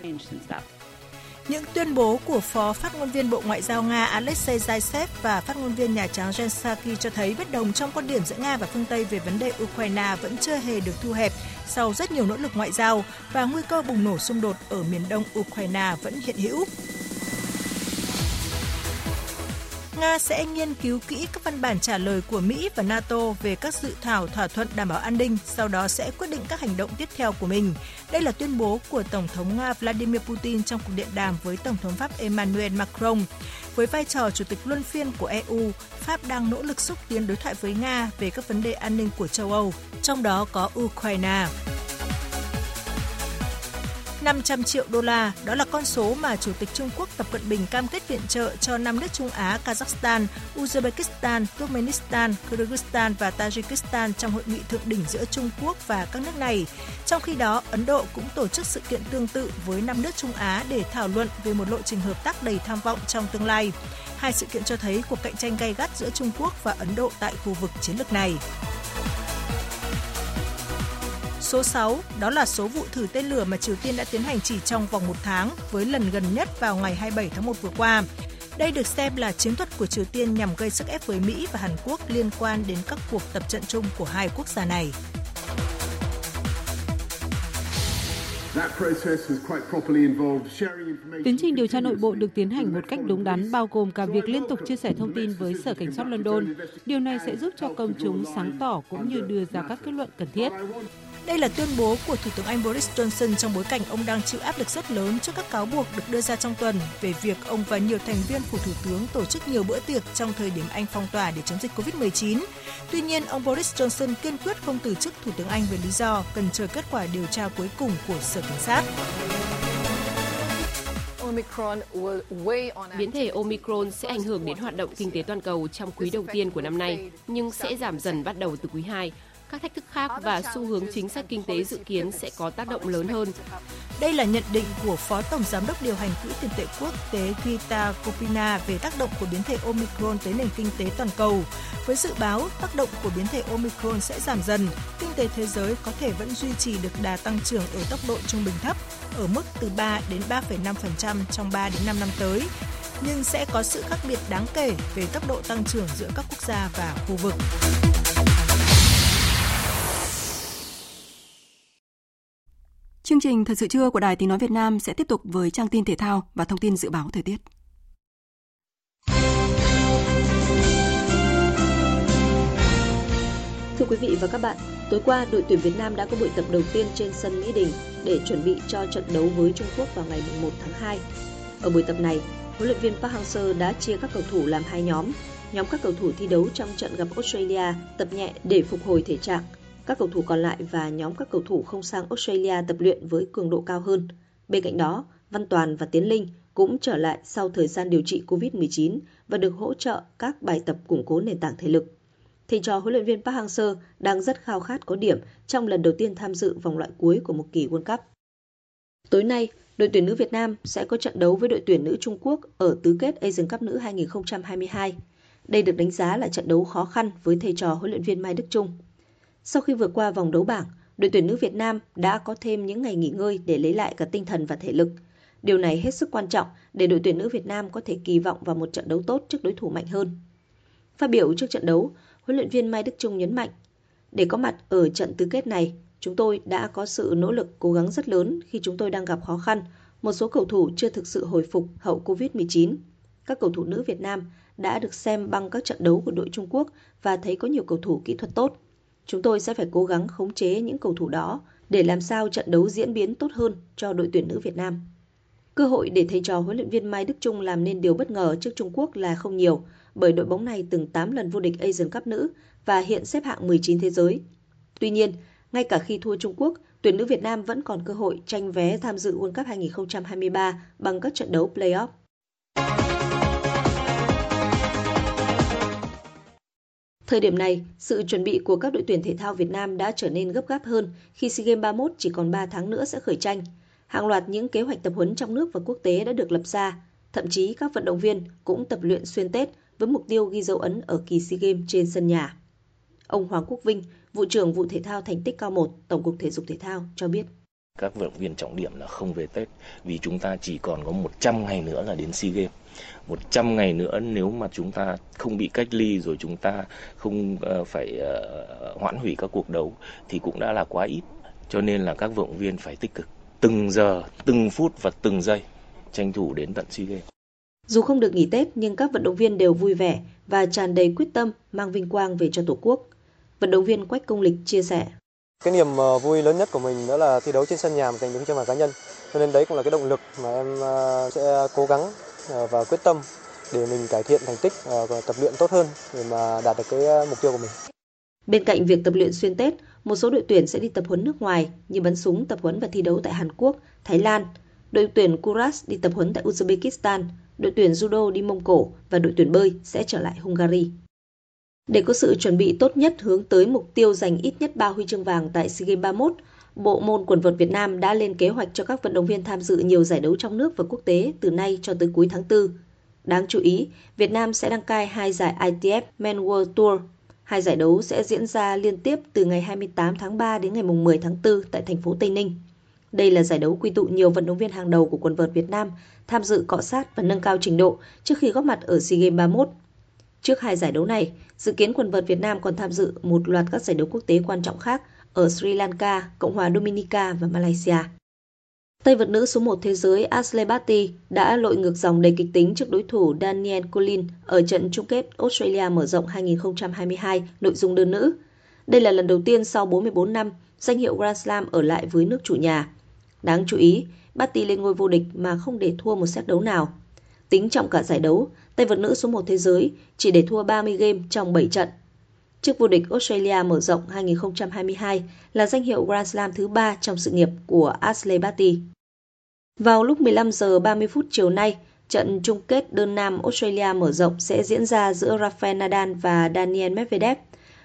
Những tuyên bố của Phó Phát ngôn viên Bộ Ngoại giao Nga Alexei Zaitsev và Phát ngôn viên Nhà Trắng Jen Psaki cho thấy bất đồng trong quan điểm giữa Nga và phương Tây về vấn đề Ukraine vẫn chưa hề được thu hẹp sau rất nhiều nỗ lực ngoại giao và nguy cơ bùng nổ xung đột ở miền đông Ukraine vẫn hiện hữu. Nga sẽ nghiên cứu kỹ các văn bản trả lời của Mỹ và NATO về các dự thảo thỏa thuận đảm bảo an ninh, sau đó sẽ quyết định các hành động tiếp theo của mình. Đây là tuyên bố của Tổng thống Nga Vladimir Putin trong cuộc điện đàm với Tổng thống Pháp Emmanuel Macron. Với vai trò chủ tịch luân phiên của EU, Pháp đang nỗ lực xúc tiến đối thoại với Nga về các vấn đề an ninh của châu Âu, trong đó có Ukraine. 500 triệu đô la, đó là con số mà Chủ tịch Trung Quốc Tập Cận Bình cam kết viện trợ cho năm nước Trung Á Kazakhstan, Uzbekistan, Turkmenistan, Kyrgyzstan và Tajikistan trong hội nghị thượng đỉnh giữa Trung Quốc và các nước này. Trong khi đó, Ấn Độ cũng tổ chức sự kiện tương tự với năm nước Trung Á để thảo luận về một lộ trình hợp tác đầy tham vọng trong tương lai. Hai sự kiện cho thấy cuộc cạnh tranh gay gắt giữa Trung Quốc và Ấn Độ tại khu vực chiến lược này. Số 6, đó là số vụ thử tên lửa mà Triều Tiên đã tiến hành chỉ trong vòng một tháng, với lần gần nhất vào ngày 27 tháng 1 vừa qua. Đây được xem là chiến thuật của Triều Tiên nhằm gây sức ép với Mỹ và Hàn Quốc liên quan đến các cuộc tập trận chung của hai quốc gia này. Tiến trình điều tra nội bộ được tiến hành một cách đúng đắn, bao gồm cả việc liên tục chia sẻ thông tin với Sở Cảnh sát London. Điều này sẽ giúp cho công chúng sáng tỏ cũng như đưa ra các kết luận cần thiết. Đây là tuyên bố của Thủ tướng Anh Boris Johnson trong bối cảnh ông đang chịu áp lực rất lớn trước các cáo buộc được đưa ra trong tuần về việc ông và nhiều thành viên phủ thủ tướng tổ chức nhiều bữa tiệc trong thời điểm Anh phong tỏa để chống dịch COVID-19. Tuy nhiên, ông Boris Johnson kiên quyết không từ chức Thủ tướng Anh với lý do cần chờ kết quả điều tra cuối cùng của Sở Cảnh sát. Biến thể Omicron sẽ ảnh hưởng đến hoạt động kinh tế toàn cầu trong quý đầu tiên của năm nay, nhưng sẽ giảm dần bắt đầu từ quý 2 các thách thức khác và xu hướng chính sách kinh tế dự kiến sẽ có tác động lớn hơn. Đây là nhận định của Phó Tổng Giám đốc điều hành Quỹ tiền tệ quốc tế Gita Kopina về tác động của biến thể Omicron tới nền kinh tế toàn cầu. Với dự báo tác động của biến thể Omicron sẽ giảm dần, kinh tế thế giới có thể vẫn duy trì được đà tăng trưởng ở tốc độ trung bình thấp, ở mức từ 3 đến 3,5% trong 3 đến 5 năm tới, nhưng sẽ có sự khác biệt đáng kể về tốc độ tăng trưởng giữa các quốc gia và khu vực. Chương trình Thật sự trưa của Đài Tiếng Nói Việt Nam sẽ tiếp tục với trang tin thể thao và thông tin dự báo thời tiết. Thưa quý vị và các bạn, tối qua đội tuyển Việt Nam đã có buổi tập đầu tiên trên sân Mỹ Đình để chuẩn bị cho trận đấu với Trung Quốc vào ngày 1 tháng 2. Ở buổi tập này, huấn luyện viên Park Hang-seo đã chia các cầu thủ làm hai nhóm. Nhóm các cầu thủ thi đấu trong trận gặp Australia tập nhẹ để phục hồi thể trạng các cầu thủ còn lại và nhóm các cầu thủ không sang Australia tập luyện với cường độ cao hơn. Bên cạnh đó, Văn Toàn và Tiến Linh cũng trở lại sau thời gian điều trị COVID-19 và được hỗ trợ các bài tập củng cố nền tảng thể lực. Thầy trò huấn luyện viên Park Hang-seo đang rất khao khát có điểm trong lần đầu tiên tham dự vòng loại cuối của một kỳ World Cup. Tối nay, đội tuyển nữ Việt Nam sẽ có trận đấu với đội tuyển nữ Trung Quốc ở tứ kết Asian Cup nữ 2022. Đây được đánh giá là trận đấu khó khăn với thầy trò huấn luyện viên Mai Đức Chung. Sau khi vượt qua vòng đấu bảng, đội tuyển nữ Việt Nam đã có thêm những ngày nghỉ ngơi để lấy lại cả tinh thần và thể lực. Điều này hết sức quan trọng để đội tuyển nữ Việt Nam có thể kỳ vọng vào một trận đấu tốt trước đối thủ mạnh hơn. Phát biểu trước trận đấu, huấn luyện viên Mai Đức Trung nhấn mạnh, để có mặt ở trận tứ kết này, chúng tôi đã có sự nỗ lực cố gắng rất lớn khi chúng tôi đang gặp khó khăn. Một số cầu thủ chưa thực sự hồi phục hậu Covid-19. Các cầu thủ nữ Việt Nam đã được xem băng các trận đấu của đội Trung Quốc và thấy có nhiều cầu thủ kỹ thuật tốt. Chúng tôi sẽ phải cố gắng khống chế những cầu thủ đó để làm sao trận đấu diễn biến tốt hơn cho đội tuyển nữ Việt Nam. Cơ hội để thầy trò huấn luyện viên Mai Đức Trung làm nên điều bất ngờ trước Trung Quốc là không nhiều, bởi đội bóng này từng 8 lần vô địch Asian Cup nữ và hiện xếp hạng 19 thế giới. Tuy nhiên, ngay cả khi thua Trung Quốc, tuyển nữ Việt Nam vẫn còn cơ hội tranh vé tham dự World Cup 2023 bằng các trận đấu play-off. Thời điểm này, sự chuẩn bị của các đội tuyển thể thao Việt Nam đã trở nên gấp gáp hơn khi SEA Games 31 chỉ còn 3 tháng nữa sẽ khởi tranh. Hàng loạt những kế hoạch tập huấn trong nước và quốc tế đã được lập ra, thậm chí các vận động viên cũng tập luyện xuyên Tết với mục tiêu ghi dấu ấn ở kỳ SEA Games trên sân nhà. Ông Hoàng Quốc Vinh, vụ trưởng vụ thể thao thành tích cao 1, Tổng cục Thể dục Thể thao cho biết. Các vận động viên trọng điểm là không về Tết vì chúng ta chỉ còn có 100 ngày nữa là đến SEA Games. 100 ngày nữa nếu mà chúng ta không bị cách ly rồi chúng ta không ờ, phải ờ, hoãn hủy các cuộc đấu thì cũng đã là quá ít. Cho nên là các vận động viên phải tích cực từng giờ, từng phút và từng giây tranh thủ đến tận SEA Games. Dù không được nghỉ Tết nhưng các vận động viên đều vui vẻ và tràn đầy quyết tâm mang vinh quang về cho Tổ quốc. Vận động viên Quách Công Lịch chia sẻ. Cái niềm ờ, vui lớn nhất của mình đó là thi đấu trên sân nhà mà giành đứng trên bảng cá nhân. Cho nên đấy cũng là cái động lực mà em ờ, sẽ cố gắng ờ, và quyết tâm để mình cải thiện thành tích và tập luyện tốt hơn để mà đạt được cái mục tiêu của mình. Bên cạnh việc tập luyện xuyên Tết, một số đội tuyển sẽ đi tập huấn nước ngoài như bắn súng, tập huấn và thi đấu tại Hàn Quốc, Thái Lan. Đội tuyển Kuras đi tập huấn tại Uzbekistan, đội tuyển judo đi Mông Cổ và đội tuyển bơi sẽ trở lại Hungary. Để có sự chuẩn bị tốt nhất hướng tới mục tiêu giành ít nhất 3 huy chương vàng tại SEA Games 31, Bộ môn quần vợt Việt Nam đã lên kế hoạch cho các vận động viên tham dự nhiều giải đấu trong nước và quốc tế từ nay cho tới cuối tháng 4. Đáng chú ý, Việt Nam sẽ đăng cai hai giải ITF Men World Tour. Hai giải đấu sẽ diễn ra liên tiếp từ ngày 28 tháng 3 đến ngày 10 tháng 4 tại thành phố Tây Ninh. Đây là giải đấu quy tụ nhiều vận động viên hàng đầu của quần vợt Việt Nam tham dự cọ sát và nâng cao trình độ trước khi góp mặt ở SEA Games 31. Trước hai giải đấu này, dự kiến quần vợt Việt Nam còn tham dự một loạt các giải đấu quốc tế quan trọng khác ở Sri Lanka, Cộng hòa Dominica và Malaysia. Tay vợt nữ số 1 thế giới Ashley Barty đã lội ngược dòng đầy kịch tính trước đối thủ Daniel Collin ở trận chung kết Australia mở rộng 2022 nội dung đơn nữ. Đây là lần đầu tiên sau 44 năm danh hiệu Grand Slam ở lại với nước chủ nhà. Đáng chú ý, Barty lên ngôi vô địch mà không để thua một set đấu nào. Tính trong cả giải đấu, tay vợt nữ số 1 thế giới chỉ để thua 30 game trong 7 trận. Chức vô địch Australia mở rộng 2022 là danh hiệu Grand Slam thứ 3 trong sự nghiệp của Ashley Barty. Vào lúc 15 giờ 30 phút chiều nay, trận chung kết đơn nam Australia mở rộng sẽ diễn ra giữa Rafael Nadal và Daniel Medvedev.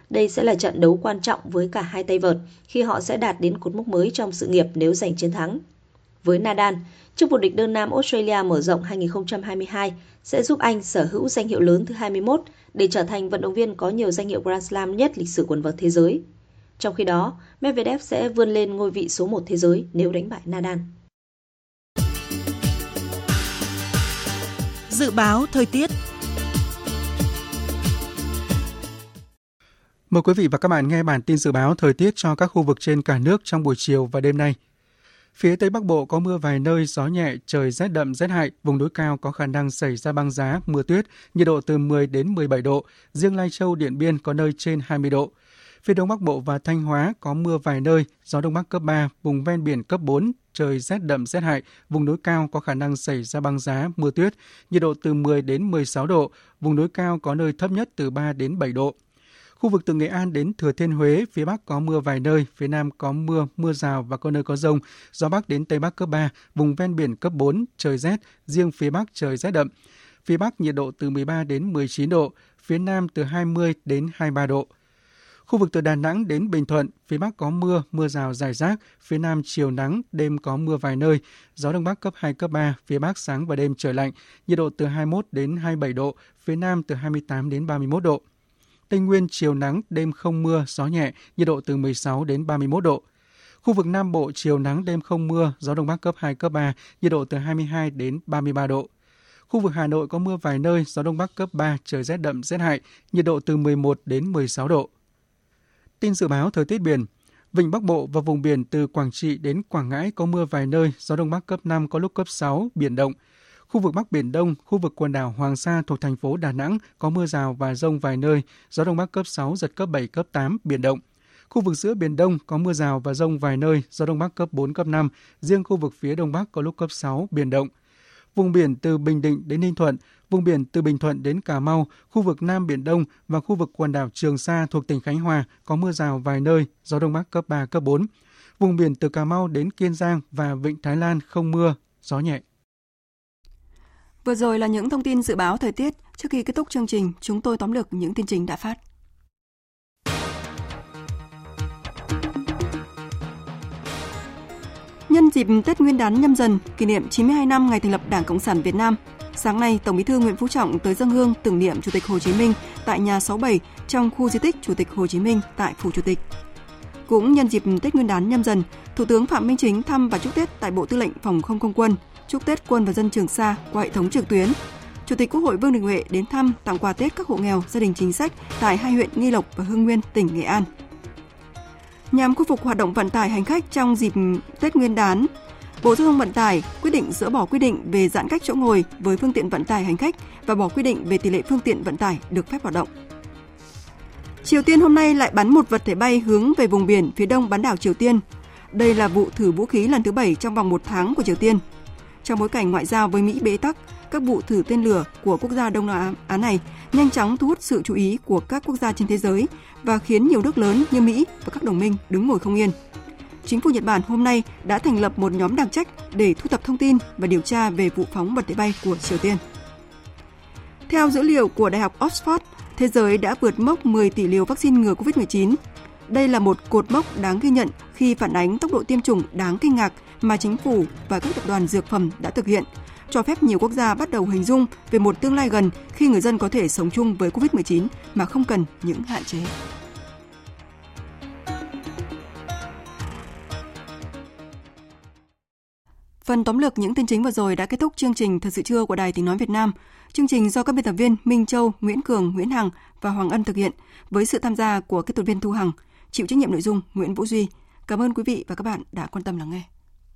Đây sẽ là trận đấu quan trọng với cả hai tay vợt khi họ sẽ đạt đến cột mốc mới trong sự nghiệp nếu giành chiến thắng. Với Nadal, chức vô địch đơn nam Australia mở rộng 2022 sẽ giúp anh sở hữu danh hiệu lớn thứ 21 để trở thành vận động viên có nhiều danh hiệu Grand Slam nhất lịch sử quần vợt thế giới. Trong khi đó, Medvedev sẽ vươn lên ngôi vị số 1 thế giới nếu đánh bại Nadal. Dự báo thời tiết Mời quý vị và các bạn nghe bản tin dự báo thời tiết cho các khu vực trên cả nước trong buổi chiều và đêm nay. Phía Tây Bắc Bộ có mưa vài nơi, gió nhẹ, trời rét đậm rét hại, vùng núi cao có khả năng xảy ra băng giá, mưa tuyết, nhiệt độ từ 10 đến 17 độ, riêng Lai Châu, Điện Biên có nơi trên 20 độ. Phía Đông Bắc Bộ và Thanh Hóa có mưa vài nơi, gió Đông Bắc cấp 3, vùng ven biển cấp 4, trời rét đậm rét hại, vùng núi cao có khả năng xảy ra băng giá, mưa tuyết, nhiệt độ từ 10 đến 16 độ, vùng núi cao có nơi thấp nhất từ 3 đến 7 độ. Khu vực từ Nghệ An đến Thừa Thiên Huế, phía Bắc có mưa vài nơi, phía Nam có mưa, mưa rào và có nơi có rông. Gió Bắc đến Tây Bắc cấp 3, vùng ven biển cấp 4, trời rét, riêng phía Bắc trời rét đậm. Phía Bắc nhiệt độ từ 13 đến 19 độ, phía Nam từ 20 đến 23 độ. Khu vực từ Đà Nẵng đến Bình Thuận, phía Bắc có mưa, mưa rào rải rác, phía Nam chiều nắng, đêm có mưa vài nơi, gió Đông Bắc cấp 2, cấp 3, phía Bắc sáng và đêm trời lạnh, nhiệt độ từ 21 đến 27 độ, phía Nam từ 28 đến 31 độ. Tây Nguyên chiều nắng, đêm không mưa, gió nhẹ, nhiệt độ từ 16 đến 31 độ. Khu vực Nam Bộ chiều nắng, đêm không mưa, gió Đông Bắc cấp 2, cấp 3, nhiệt độ từ 22 đến 33 độ. Khu vực Hà Nội có mưa vài nơi, gió Đông Bắc cấp 3, trời rét đậm, rét hại, nhiệt độ từ 11 đến 16 độ. Tin dự báo thời tiết biển. Vịnh Bắc Bộ và vùng biển từ Quảng Trị đến Quảng Ngãi có mưa vài nơi, gió Đông Bắc cấp 5 có lúc cấp 6, biển động. Khu vực Bắc Biển Đông, khu vực quần đảo Hoàng Sa thuộc thành phố Đà Nẵng có mưa rào và rông vài nơi, gió Đông Bắc cấp 6, giật cấp 7, cấp 8, biển động. Khu vực giữa Biển Đông có mưa rào và rông vài nơi, gió Đông Bắc cấp 4, cấp 5, riêng khu vực phía Đông Bắc có lúc cấp 6, biển động. Vùng biển từ Bình Định đến Ninh Thuận, vùng biển từ Bình Thuận đến Cà Mau, khu vực Nam Biển Đông và khu vực quần đảo Trường Sa thuộc tỉnh Khánh Hòa có mưa rào vài nơi, gió Đông Bắc cấp 3, cấp 4. Vùng biển từ Cà Mau đến Kiên Giang và Vịnh Thái Lan không mưa, gió nhẹ. Vừa rồi là những thông tin dự báo thời tiết. Trước khi kết thúc chương trình, chúng tôi tóm lược những tin chính đã phát. Nhân dịp Tết Nguyên đán nhâm dần, kỷ niệm 92 năm ngày thành lập Đảng Cộng sản Việt Nam, sáng nay Tổng Bí thư Nguyễn Phú Trọng tới dân hương tưởng niệm Chủ tịch Hồ Chí Minh tại nhà 67 trong khu di tích Chủ tịch Hồ Chí Minh tại Phủ Chủ tịch. Cũng nhân dịp Tết Nguyên đán nhâm dần, Thủ tướng Phạm Minh Chính thăm và chúc Tết tại Bộ Tư lệnh Phòng không không quân, chúc Tết quân và dân Trường Sa qua hệ thống trực tuyến. Chủ tịch Quốc hội Vương Đình Huệ đến thăm tặng quà Tết các hộ nghèo, gia đình chính sách tại hai huyện Nghi Lộc và Hưng Nguyên, tỉnh Nghệ An. Nhằm khôi phục hoạt động vận tải hành khách trong dịp Tết Nguyên đán, Bộ Giao thông Vận tải quyết định dỡ bỏ quy định về giãn cách chỗ ngồi với phương tiện vận tải hành khách và bỏ quy định về tỷ lệ phương tiện vận tải được phép hoạt động. Triều Tiên hôm nay lại bắn một vật thể bay hướng về vùng biển phía đông bán đảo Triều Tiên. Đây là vụ thử vũ khí lần thứ bảy trong vòng một tháng của Triều Tiên. Trong bối cảnh ngoại giao với Mỹ bế tắc, các vụ thử tên lửa của quốc gia Đông Nam Á này nhanh chóng thu hút sự chú ý của các quốc gia trên thế giới và khiến nhiều nước lớn như Mỹ và các đồng minh đứng ngồi không yên. Chính phủ Nhật Bản hôm nay đã thành lập một nhóm đặc trách để thu thập thông tin và điều tra về vụ phóng vật thể bay của Triều Tiên. Theo dữ liệu của Đại học Oxford, thế giới đã vượt mốc 10 tỷ liều vaccine ngừa COVID-19. Đây là một cột mốc đáng ghi nhận khi phản ánh tốc độ tiêm chủng đáng kinh ngạc mà chính phủ và các tập đoàn dược phẩm đã thực hiện, cho phép nhiều quốc gia bắt đầu hình dung về một tương lai gần khi người dân có thể sống chung với COVID-19 mà không cần những hạn chế. Phần tóm lược những tin chính vừa rồi đã kết thúc chương trình Thật sự trưa của Đài Tiếng Nói Việt Nam. Chương trình do các biên tập viên Minh Châu, Nguyễn Cường, Nguyễn Hằng và Hoàng Ân thực hiện với sự tham gia của kỹ thuật viên Thu Hằng, chịu trách nhiệm nội dung Nguyễn Vũ Duy. Cảm ơn quý vị và các bạn đã quan tâm lắng nghe.